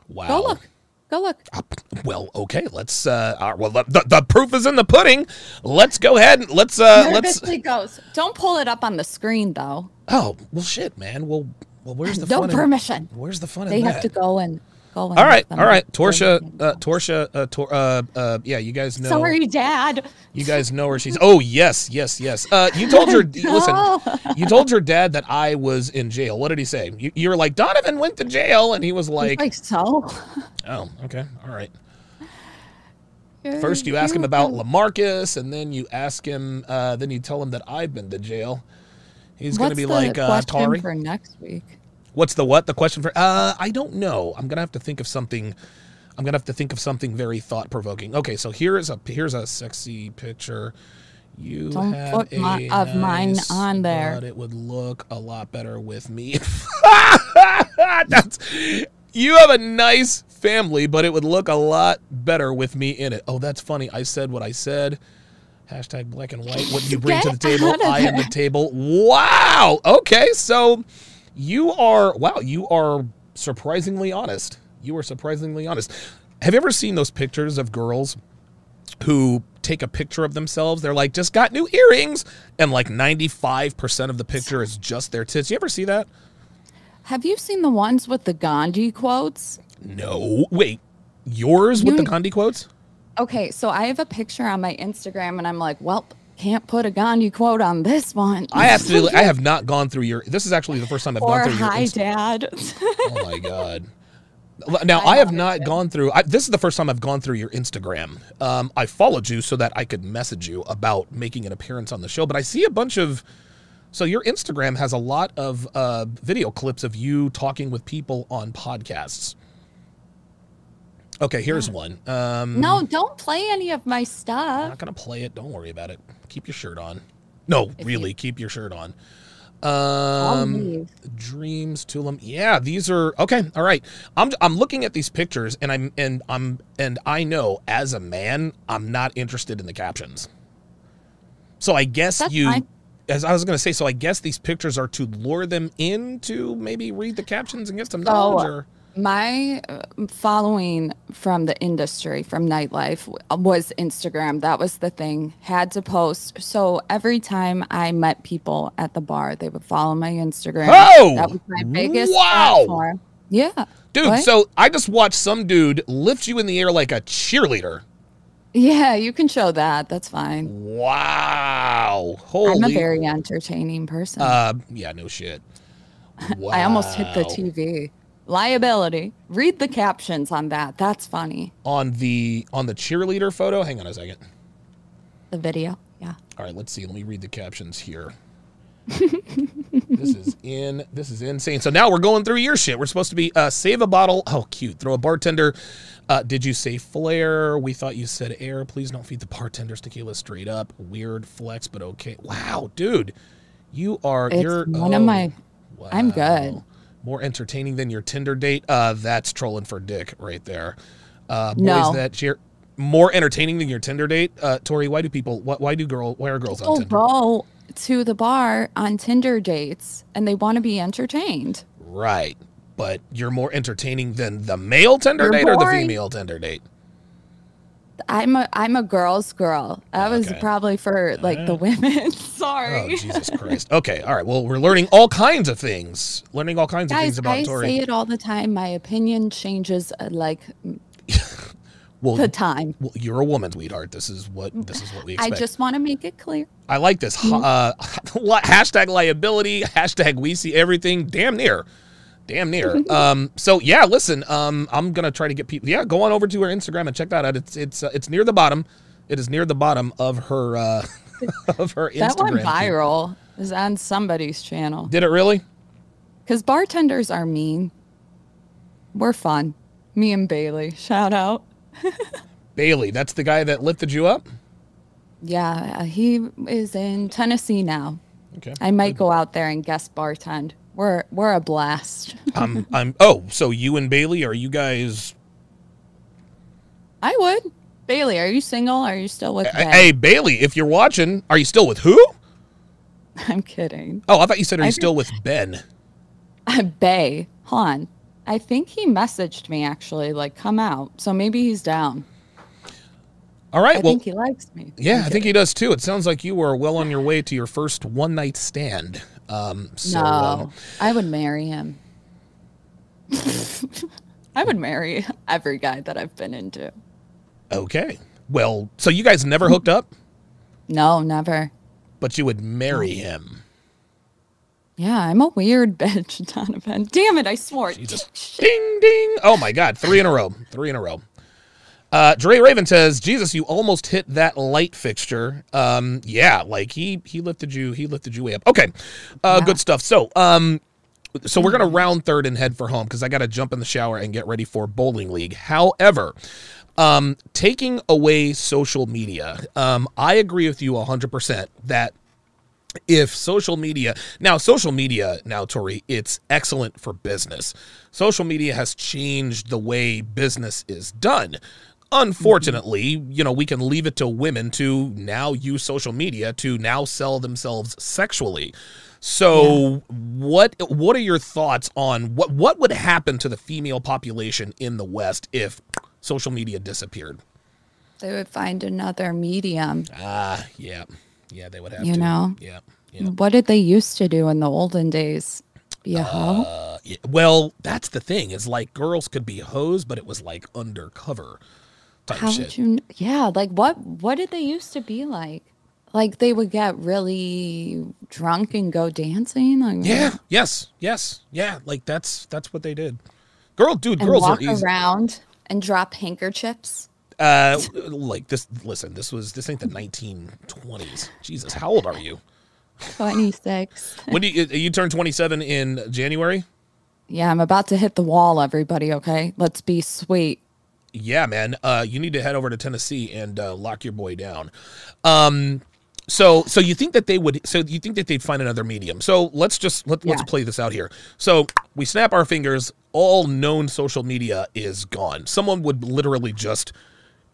Wow. Go look. Go look. Well, okay. Let's. uh uh, Well, the, the, proof is in the pudding. Let's go ahead and let's. uh Let's. Goes. Don't pull it up on the screen though. Oh well, shit, man. Well, well, where's the No fun? in- permission. where's the fun They in have that? to go and go. All right, all right. Torshaa, uh, Torshaa, uh, Tor, uh, uh, yeah, you guys know. Sorry, Dad. You guys know where she's. Oh yes, yes, yes. Uh, you told your listen. You told your dad that I was in jail. What did he say? You, you were like Donovan went to jail, and he was like, like so. "Oh, okay, all right." First, you ask him about Lamarcus, and then you ask him. Uh, then you tell him that I've been to jail. He's going to be like, uh, Tari. for next week? What's the what? The question for? Uh, I don't know. I'm gonna have to think of something. I'm gonna have to think of something very thought provoking. Okay, so here is a here's a sexy picture. You Don't put my- of mine on there. but it would look a lot better with me. That's you have a nice family, but it would look a lot better with me in it. Oh, that's funny. I said what I said. Hashtag black and white. What do you bring to the table? I am the table. Wow. Okay, so you are wow. You are surprisingly honest. You are surprisingly honest. Have you ever seen those pictures of girls who take a picture of themselves? They're like, just got new earrings, and like ninety five percent of the picture is just their tits. You ever see that? Have you seen the ones with the Gandhi quotes? No. Wait, yours with You- the Gandhi quotes? Okay, so I have a picture on my Instagram, and I'm like, well, can't put a Gandhi quote on this one. I absolutely. I have not gone through your. This is actually the first time I've or gone through your. Instagram. Hi, Dad. oh my god. Now I I, have love it, not gone through. I, this is the first time I've gone through your Instagram. Um, I followed you so that I could message you about making an appearance on the show. But I see a bunch of. So your Instagram has a lot of uh, video clips of you talking with people on podcasts. Okay, here's one. Um, No, don't play any of my stuff. I'm not gonna play it. Don't worry about it. Keep your shirt on. No, really, keep your shirt on. Um, dreams, Tulum. Yeah, these are okay. All right. I'm I'm looking at these pictures, and I'm and I'm and I know as a man, I'm not interested in the captions. So I guess That's you. fine. As I was going to say, so I guess these pictures are to lure them in to maybe read the captions and get some So, knowledge. Or My uh, following from the industry, from nightlife, was Instagram. That was the thing. Had to post. So every time I met people at the bar, they would follow my Instagram. Oh! that was my biggest Wow! platform. Yeah, dude, What? so I just watched some dude lift you in the air like a cheerleader. yeah, you can show that. That's fine. Wow! Holy. I'm a very entertaining person. Uh, yeah, no shit. Wow. I almost hit the TV. Liability. Read the captions on that. That's funny. on the on the cheerleader photo. Hang on a second. The video. Yeah. All right, let's see. Let me read the captions here. this is in this is insane. So now we're going through your shit. We're supposed to be uh, save a bottle. Oh, cute. Throw a bartender. Uh, did you say flare? We thought you said air. Please don't feed the bartenders tequila straight up. Weird flex, but okay. Wow, dude, you are. It's you're one of oh, my- I'm good. More entertaining than your Tinder date. Uh, that's trolling for dick right there. Uh, boys No. that cheer. More entertaining than your Tinder date, uh, Tori. Why do people? Why, why do girl? Why are girls on Tinder? go to the bar on Tinder dates and they want to be entertained. Right, but you're more entertaining than the male Tinder You're date or the female Tinder date. I'm a I'm a girl's girl. That was Okay. probably for like the women. Sorry. Oh Sorry. Jesus Christ! Okay, all right. Well, we're learning all kinds of things. Learning all kinds of things Guys, about I Tori. say it all the time. My opinion changes uh, like well, the time. well, you're a woman, sweetheart. This is what this is what we expect. I just want to make it clear. I like this. Mm-hmm. Uh, hashtag liability. Hashtag we see everything. Damn near. Damn near. um, so yeah, listen. Um, I'm gonna try to get people. Yeah, go on over to her Instagram and check that out. It's it's uh, it's near the bottom. It is near the bottom of her uh, of her That Instagram. went viral. Is on somebody's channel. Did it really? Because bartenders are mean. We're fun. Me and Bailey. Shout out. Bailey, that's the guy that lifted you up. Yeah, he is in Tennessee now. Okay. I might go out there and guest bartend. We're we're a blast. I'm I'm. Oh, so you and Bailey are you guys? I would. Bailey, are you single? Are you still with Ben? Hey Bailey, if you're watching, are you still with who? I'm kidding. Oh, I thought you said are you I- still with Ben? Uh, Bay, Han. I think he messaged me actually, like, come out. So maybe he's down. All right. I well, think he likes me. Yeah, I'm I think he does too. It sounds like you are well on your way to your first one night stand. Um, so, No, um, I would marry him. I would marry every guy that I've been into. okay. Well, so you guys never hooked up, No, never. but you would marry him. Yeah, I'm a weird bitch, Donovan. Damn it, I swore. Jesus. Ding ding. Oh my God, three in a row. Three in a row. Uh, Dre Raven says, "Jesus, you almost hit that light fixture." Um, yeah, like he he lifted you, he lifted you way up. Okay, uh, good stuff. So, um, so we're gonna round third and head for home because I got to jump in the shower and get ready for bowling league. However, um, taking away social media, um, I agree with you hundred percent that if social media now social media now tori it's excellent for business social media has changed the way business is done unfortunately you know we can leave it to women to now use social media to now sell themselves sexually so what what are your thoughts on what what would happen to the female population in the west if social media disappeared They would find another medium. ah yeah yeah they would have You to know? yeah yeah What did they used to do in the olden days? Be a hoe? Uh, yeah, well, that's the thing. Is like girls could be hoes, but it was like undercover type How shit. you? Yeah, like what? What did they used to be like? Like they would get really drunk and go dancing. Like, yeah. Yes. Yes. Yeah. Like that's that's what they did. Girl, dude, and girls walk are easy. around and drop handkerchiefs. Uh, like this. Listen, this was this ain't the 1920s. Jesus, how old are you? Twenty six. When do you you turn 27 in January? Yeah, I'm about to hit the wall. Everybody, okay? Let's be sweet. Yeah, man, uh, you need to head over to Tennessee and uh, lock your boy down. Um, so, so you think that they would? So you think that they'd find another medium? So let's just let, let's play this out here. So we snap our fingers. All known social media is gone. Someone would literally just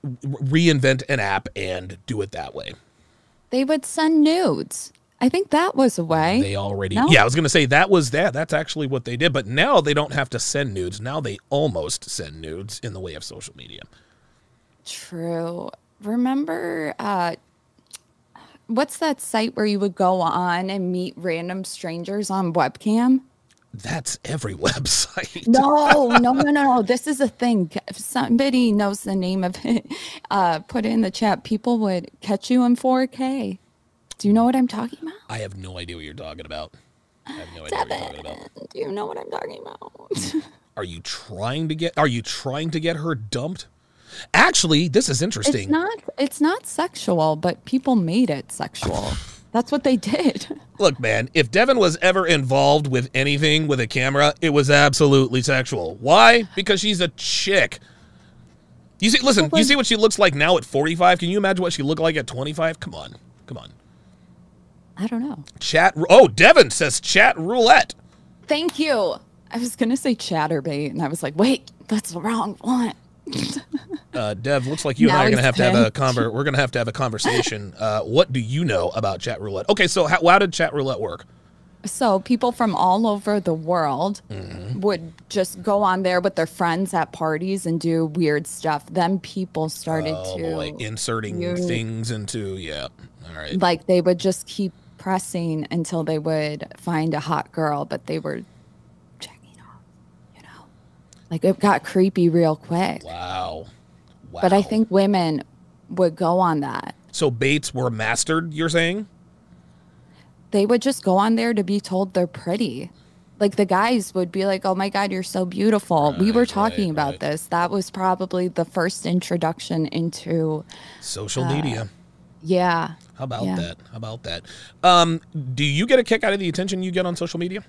reinvent an app and do it that way. They would send nudes. I think that was a way. They already, No? yeah, I was gonna say that was that. That's actually what they did. But now they don't have to send nudes. Now they almost send nudes in the way of social media. True. Remember, uh, what's that site where you would go on and meet random strangers on webcam? That's every website. No, no, no, no, no. This is a thing. If somebody knows the name of it, uh, put it in the chat. People would catch you in 4K. Do you know what I'm talking about? I have no idea what you're talking about. I have no idea what you're talking about. Do you know what I'm talking about? Mm. Are you trying to get? Are you trying to get her dumped? Actually, this is interesting. it's not. It's not sexual, but people made it sexual. That's what they did. Look, man, if Devin was ever involved with anything with a camera, it was absolutely sexual. Why? Because she's a chick. You see, listen, you see what she looks like now at 45? Can you imagine what she looked like at 25? Come on. Come on. I don't know. Chat. Oh, Devin says chat roulette. Thank you. I was gonna say Chaturbate, and I was like, wait, that's the wrong one. Uh, Dev, looks like you and I are going to he's have to have a conver- We're going to have to have a conversation. Uh, what do you know about chat roulette? Okay, so how, how did chat roulette work? So people from all over the world Mm-hmm. would just go on there with their friends at parties and do weird stuff. Then people started Oh, to boy, inserting things into yeah. All right. like they would just keep pressing until they would find a hot girl, but they were checking off, you know. Like it got creepy real quick. Wow. Wow. But I think women would go on that. so. Baits were mastered. You're saying? They would just go on there to be told they're pretty. Like the guys would be like, "Oh my god, you're so beautiful." we were talking right, about right. this. That was probably the first introduction into Social media. Yeah. How about yeah. that? How about that? Um, do you get a kick out of the attention you get on social media?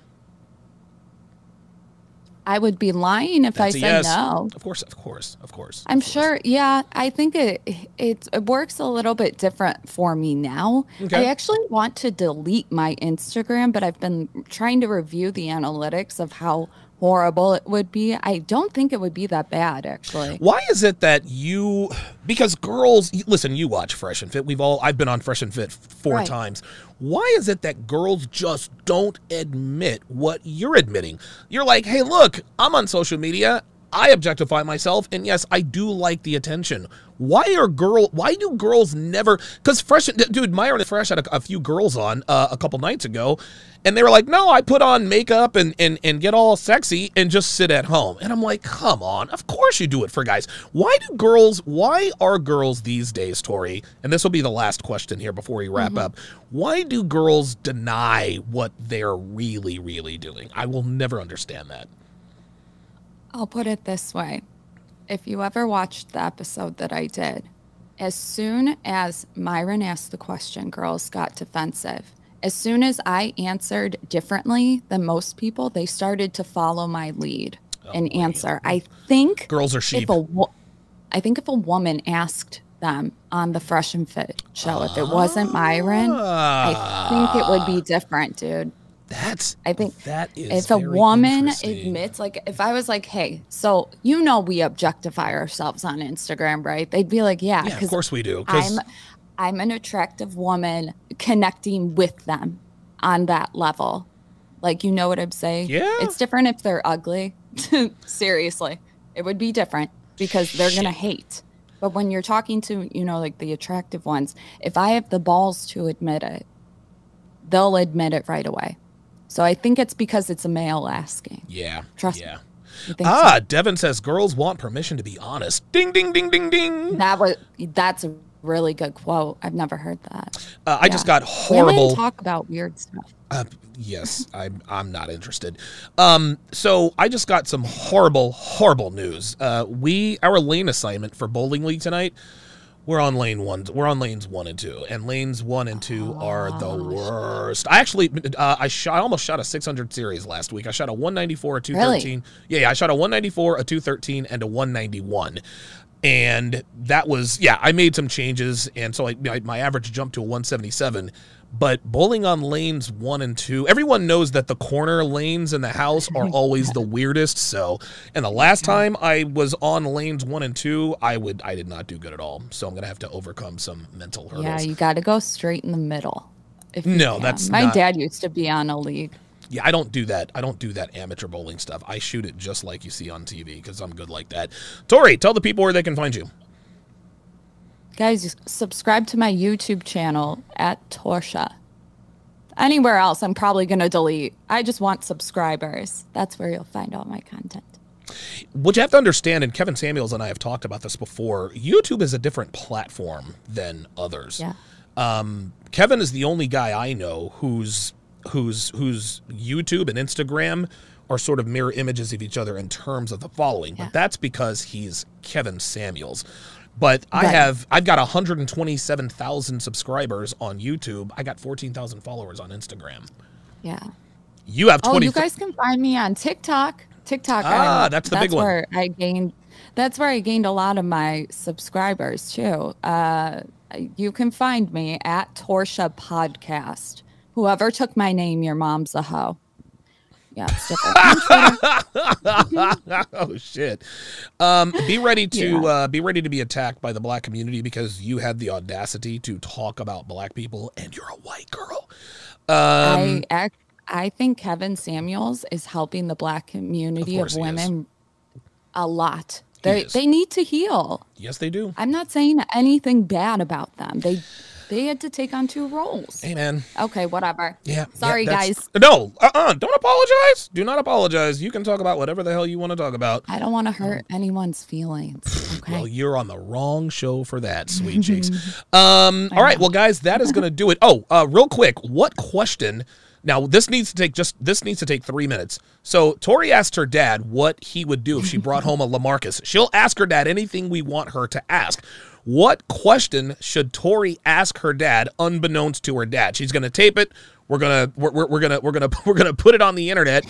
I would be lying if That's I said yes. no. Of course, of course, of course. I'm of course. sure. Yeah, I think it, it it works a little bit different for me now. Okay. I actually want to delete my Instagram, but I've been trying to review the analytics of how horrible it would be. I don't think it would be that bad, actually. Why is it that you? Because girls, listen, you watch Fresh and Fit. We've all. I've been on Fresh and Fit four Right. times. Why is it that girls just don't admit what you're admitting? You're like, hey, look, I'm on social media. I objectify myself, and yes, I do like the attention. Why are girl? Why do girls never? Because Fresh, dude, Myron and Fresh had a, a few girls on uh, a couple nights ago, and they were like, "No, I put on makeup and and and get all sexy and just sit at home." And I'm like, "Come on, of course you do it for guys. Why do girls? Why are girls these days, Tori? And this will be the last question here before we wrap up. Why do girls deny what they're really, really doing? I will never understand that. I'll put it this way. If you ever watched the episode that I did, as soon as Myron asked the question, girls got defensive. As soon as I answered differently than most people, they started to follow my lead oh, and answer. I think Girls are sheep. if a I think if a woman asked them on the Fresh and Fit show, if it wasn't Myron, I think it would be ah. different, dude. That's I think that is if a woman admits, like, if I was like, hey, so you know, we objectify ourselves on Instagram, right? They'd be like, yeah, Yeah, of course we do. I'm, I'm an attractive woman connecting with them on that level. Like, you know what I'm saying? Yeah. It's different if they're ugly. Seriously, it would be different because they're gonna hate. But when you're talking to, you know, like the attractive ones, if I have the balls to admit it, they'll admit it right away. So I think it's because it's a male asking. yeah, Trust me. yeah. I think so. Ah, Devin says girls want permission to be honest. Ding, ding, ding, ding, ding. That was that's a really good quote. I've never heard that. Uh, I just got horrible. Talk about weird stuff. Uh, yes, I'm. I'm not interested. Um, so I just got some horrible, horrible news. Uh, we our lane assignment for bowling league tonight We're on lane one. We're on lanes one and two, and lanes one and two are the worst. I actually, uh, I shot. I almost shot a 600 series last week. I shot a 194, a 213. Yeah, yeah, I shot a 194, a 213, and a 191 and that was yeah i made some changes and so I, my average jumped to a 177 but bowling on lanes one and two everyone knows that the corner lanes in the house are always the weirdest so and the last time i was on lanes one and two i would i did not do good at all so i'm gonna have to overcome some mental hurdles yeah you got to go straight in the middle no can. that's my not... dad used to be on a league yeah, I don't do that. I don't do that amateur bowling stuff. I shoot it just like you see on TV because I'm good like that. Tori, tell the people where they can find you. Guys, subscribe to my YouTube channel at Torshaa. Anywhere else, I'm probably going to delete. I just want subscribers. That's where you'll find all my content. What you have to understand, and Kevin Samuels and I have talked about this before, YouTube is a different platform than others. Yeah. Um, Kevin is the only guy I know who's whose whose YouTube and Instagram are sort of mirror images of each other in terms of the following. Yeah. But that's because he's Kevin Samuels. But right. I have I've got 127,000 subscribers on YouTube. I got 14,000 followers on Instagram. Yeah. You have 20 Oh, you guys can find me on TikTok. TikTok. Ah, I'm, that's the that's big one. I gained that's where I gained a lot of my subscribers too. Uh, you can find me at Torshaa Podcast. Whoever took my name, your mom's a hoe. Yeah, it's different. oh shit! Um, be ready to yeah. uh, be ready to be attacked by the black community because you had the audacity to talk about black people and you're a white girl. Um, I I think Kevin Samuels is helping the black community of, of women a lot. They they need to heal. Yes, they do. I'm not saying anything bad about them. They they had to take on two roles. Amen. Okay, whatever. Yeah. Sorry, yeah, guys. No, uh uh-uh, uh. do not apologize. Do not apologize. You can talk about whatever the hell you want to talk about. I don't want to hurt anyone's feelings. Okay. Well, you're on the wrong show for that, sweet cheeks. Um, all right. Well, guys, that is going to do it. Oh, uh, real quick. What question? Now, this needs to take just this needs to take three minutes. So Tori asked her dad what he would do if she brought home a Lamarcus. She'll ask her dad anything we want her to ask. What question should Tori ask her dad, unbeknownst to her dad? She's going to tape it. We're gonna we're, we're, gonna we're gonna we're gonna put it on the internet.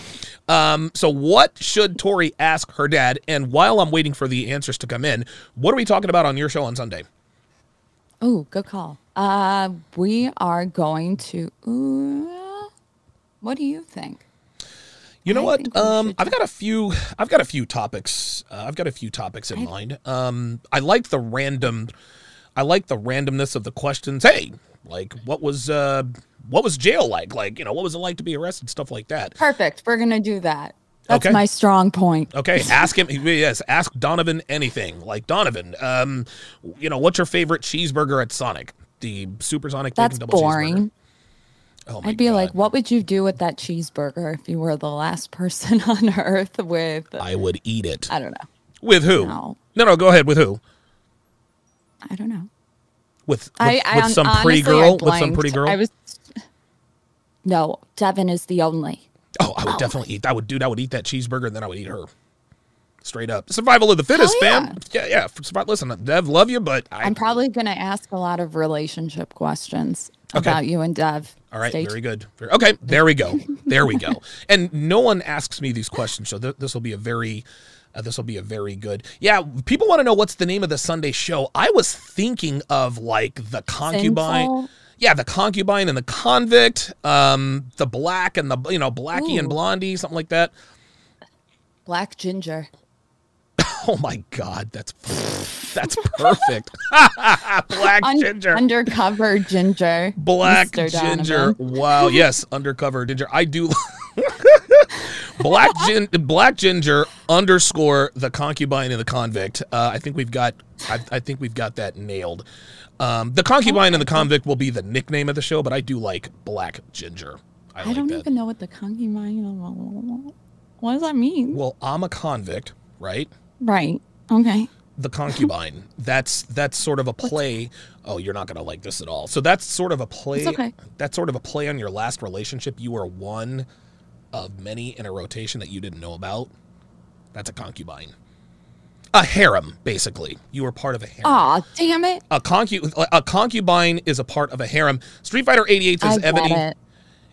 Um, so what should Tori ask her dad? And while I'm waiting for the answers to come in, what are we talking about on your show on Sunday? Oh, good call. Uh, we are going to. Uh, what do you think? You know I what? Um, I've got a few. I've got a few topics. Uh, I've got a few topics in I, mind. Um, I like the random. I like the randomness of the questions. Hey, like what was uh, what was jail like? Like you know, what was it like to be arrested? Stuff like that. Perfect. We're gonna do that. That's okay. my strong point. Okay, ask him. Yes, ask Donovan anything. Like Donovan, um, you know, what's your favorite cheeseburger at Sonic? The supersonic. That's boring. Oh I'd be God. like, what would you do with that cheeseburger if you were the last person on earth with I would eat it. I don't know. With who? No. No, no, go ahead. With who? I don't know. With with, I, I, with some honestly, pretty girl? With some pretty girl? I was No, Devin is the only. Oh, I would oh. definitely eat. I would dude, I would eat that cheeseburger and then I would eat her. Straight up. Survival of the fittest, yeah. fam. Yeah, yeah. Listen, Dev, love you, but I, am probably gonna ask a lot of relationship questions okay. about you and Dev. All right, very good. Okay, there we go. There we go. and no one asks me these questions, so th- this will be a very. Uh, this will be a very good. Yeah, people want to know what's the name of the Sunday show. I was thinking of like the concubine. Sinful? Yeah, the concubine and the convict, um, the black and the you know blackie Ooh. and blondie, something like that. Black ginger. Oh my God, that's that's perfect. Black Un- ginger, undercover ginger, black Mr. ginger. Donovan. Wow, yes, undercover ginger. I do. black gin, black ginger underscore the concubine and the convict. Uh, I think we've got. I, I, think we've got that nailed. Um, the concubine and the convict will be the nickname of the show, but I do like black ginger. I, I like don't that. even know what the concubine. What does that mean? Well, I'm a convict, right? Right. Okay. The concubine. that's that's sort of a play. Oh, you're not gonna like this at all. So that's sort of a play. It's okay. That's sort of a play on your last relationship. You were one of many in a rotation that you didn't know about. That's a concubine. a harem, basically. You were part of a harem. Aw, damn it. A, concu- a concubine is a part of a harem. Street Fighter 88 I says get Ebony.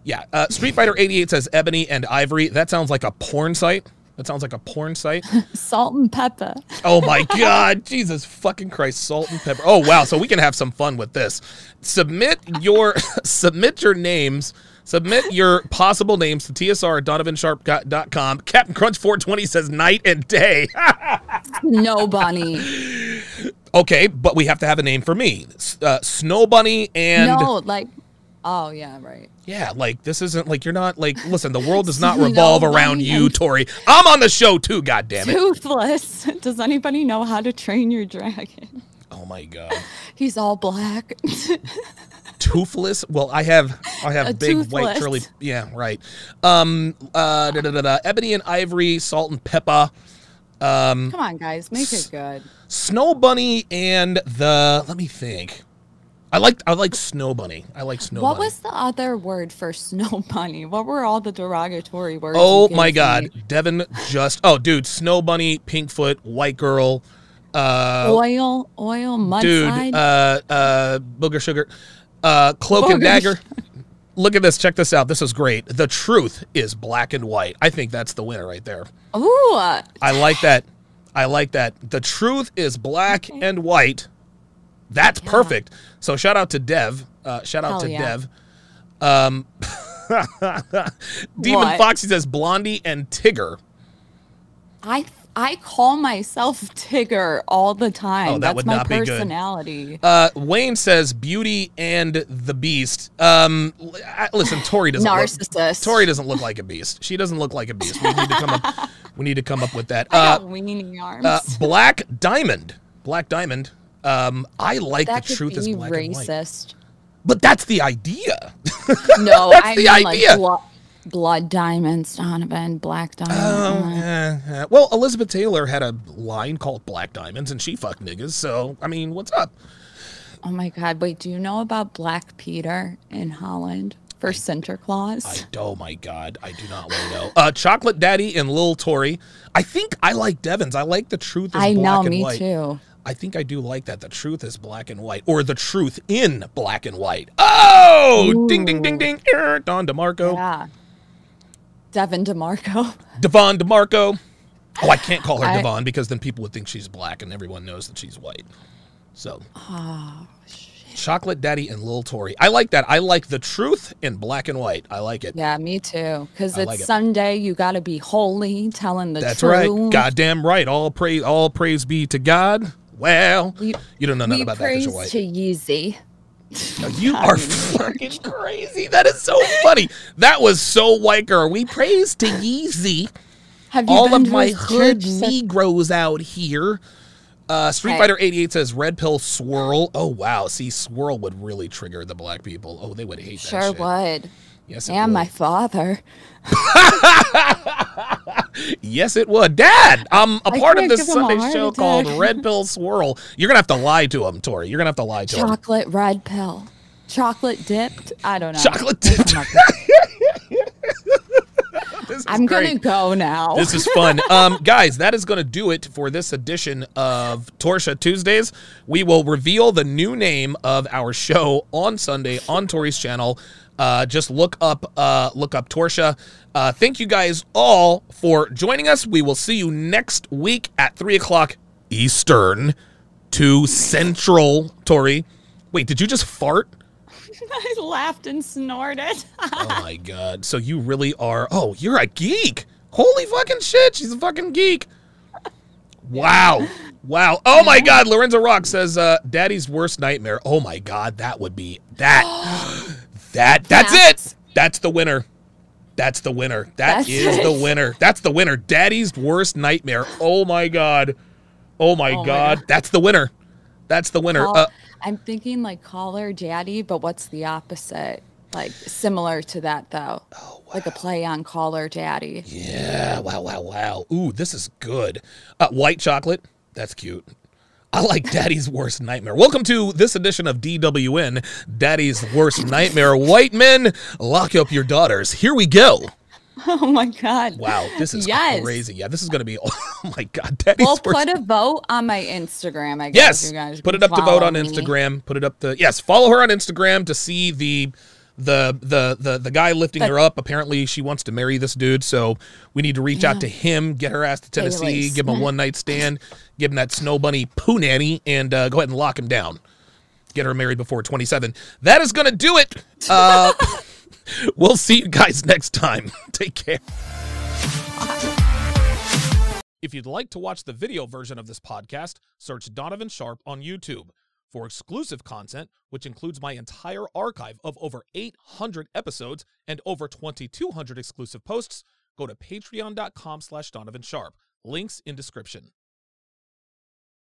Yeah, uh, Street Fighter 88 says Ebony and Ivory. That sounds like a porn site. That sounds like a porn site. Salt and pepper. Oh my God, Jesus fucking Christ, salt and pepper. Oh wow, so we can have some fun with this. Submit your submit your names. Submit your possible names to tsr at donovansharpe.com. Captain Crunch 420 says night and day. No bunny. okay, but we have to have a name for me. Uh, Snow Bunny and no, like, oh yeah, right. Yeah, like this isn't like you're not like listen, the world does not No, revolve around you, Tori. I'm on the show too, God damn it. Toothless. Does anybody know how to train your dragon? Oh my god. He's all black. Toothless? Well, I have I have A big white curly Yeah, right. Um uh da, da, da, da, ebony and ivory, salt and pepper, Um Come on, guys, make it good. snow bunny and the let me think. I like I like snow bunny. I like snow What bunny. was the other word for snow bunny? What were all the derogatory words? Oh my god. me? Devin just Oh dude, snow bunny, pinkfoot, white girl, uh Oil, oil, dude uh uh booger sugar uh cloak and dagger look at this check this out this is great the truth is black and white i think that's the winner right there Ooh, uh, i like that i like that the truth is black and white that's perfect so shout out to dev uh shout out Hell to yeah. dev um demon What? foxy says blondie and tigger I I call myself Tigger all the time. Oh, that That's would my not be good. personality. uh, Wayne says Beauty and the Beast. Um, I- listen, Tori doesn't. Look, Narcissist. Tori doesn't look like a beast. She doesn't look like a beast. We need to come up. We need to come up with that. I Uh, got weenie arms. uh, Black Diamond. Black Diamond. Um, I like that the truth is black and white. racist. But that's the idea. No, That's I the mean idea. like blood, blood diamonds, Donovan, black diamonds. Oh. Well, Elizabeth Taylor had a line called Black Diamonds, and she fucked niggas. So, I mean, what's up? Oh my God! Wait, do you know about Black Peter in Holland for Sinterklaas? I, oh my god, I do not want to know. Uh, Chocolate Daddy and Lil Tori. I think I like Devon's. I like the truth is I black know, and me white. too. I think I do like that. The truth is black and white, or the truth in black and white. Oh, ding, ding, ding, ding. Er, Don DeMarco, Yeah. Devin DeMarco. Devon DeMarco. Oh, I can't call her I- Devon because then people would think she's black, and everyone knows that she's white. So, Oh, Chocolate Daddy and Lil Tori. I like that. I like the truth in black and white. I like it. Yeah, me too. Because it's like it. Sunday. You got to be holy, telling the That's truth. That's right. Goddamn right. All praise, all praise be to God. Well, We- you don't know nothing about that because you're white. to Yeezy. No, you are fucking crazy. That is so funny. That was so white girl. We praise to Yeezy. Have you All of my hood church Negroes out here. Uh, Street. Fighter 88 says Red Pill Swirl. Oh wow, see, Swirl would really trigger the black people. Oh, they would hate that Sure would. Yes, And my father. Yes, it would. Dad, I'm a I part of this give him a Sunday show attack. called Red Pill Swirl. You're gonna have to lie to him, Tori. You're gonna have to lie to him. Chocolate red pill. Chocolate dipped. I don't know. Chocolate dipped. come up with- This is I'm great. gonna go now. This is fun. Um, guys, that is going to do it for this edition of Torshaa Tuesdays. We will reveal the new name of our show on Sunday on Tori's channel. Uh, just look up uh, look up Torshaa. Uh, thank you guys all for joining us. We will see you next week at three o'clock Eastern, to Central. Tori, wait, did you just fart? I laughed and snorted. Oh my god. So you really are Oh, you're a geek. Holy fucking shit. She's a fucking geek. Wow. Wow. Oh my god. Lorenzo Rock says uh Daddy's worst nightmare. Oh my god, that would be that that that's it. That's- the winner. That's the winner. That That's is the winner. That's the winner. Daddy's worst nightmare. Oh my god. Oh my Oh my god. God. That's the winner. That's the winner. Call- Uh, I'm thinking like call her daddy, but what's the opposite? Like similar to that though. Oh, Like a play on call her daddy. Yeah, wow, wow, wow. Ooh, this is good. Uh, white chocolate. That's cute. I like Daddy's Worst Nightmare. Welcome to this edition of DWN, Daddy's Worst Nightmare. White men, lock up your daughters. Here we go. Oh my god. Wow, this is Yes. crazy. Yeah, this is going to be. Oh my god, Daddy We'll put a vote on my Instagram. I guess yes, you guys put it up to vote on me. Instagram. Put it up to yes, follow her on Instagram to see the the the the the guy lifting The- her up. Apparently, she wants to marry this dude, so we need to reach out to him, get her ass to Tennessee, give him a one night stand, give him that snow bunny poo nanny, and uh, go ahead and lock him down. Get her married before 27. That is going to do it. Uh, we'll see you guys next time. Take care. If you'd like to watch the video version of this podcast, search Donovan Sharpe on YouTube. For exclusive content, which includes my entire archive of over 800 episodes and over 2,200 exclusive posts, go to patreon.com slash Donovan Sharpe. Links in description.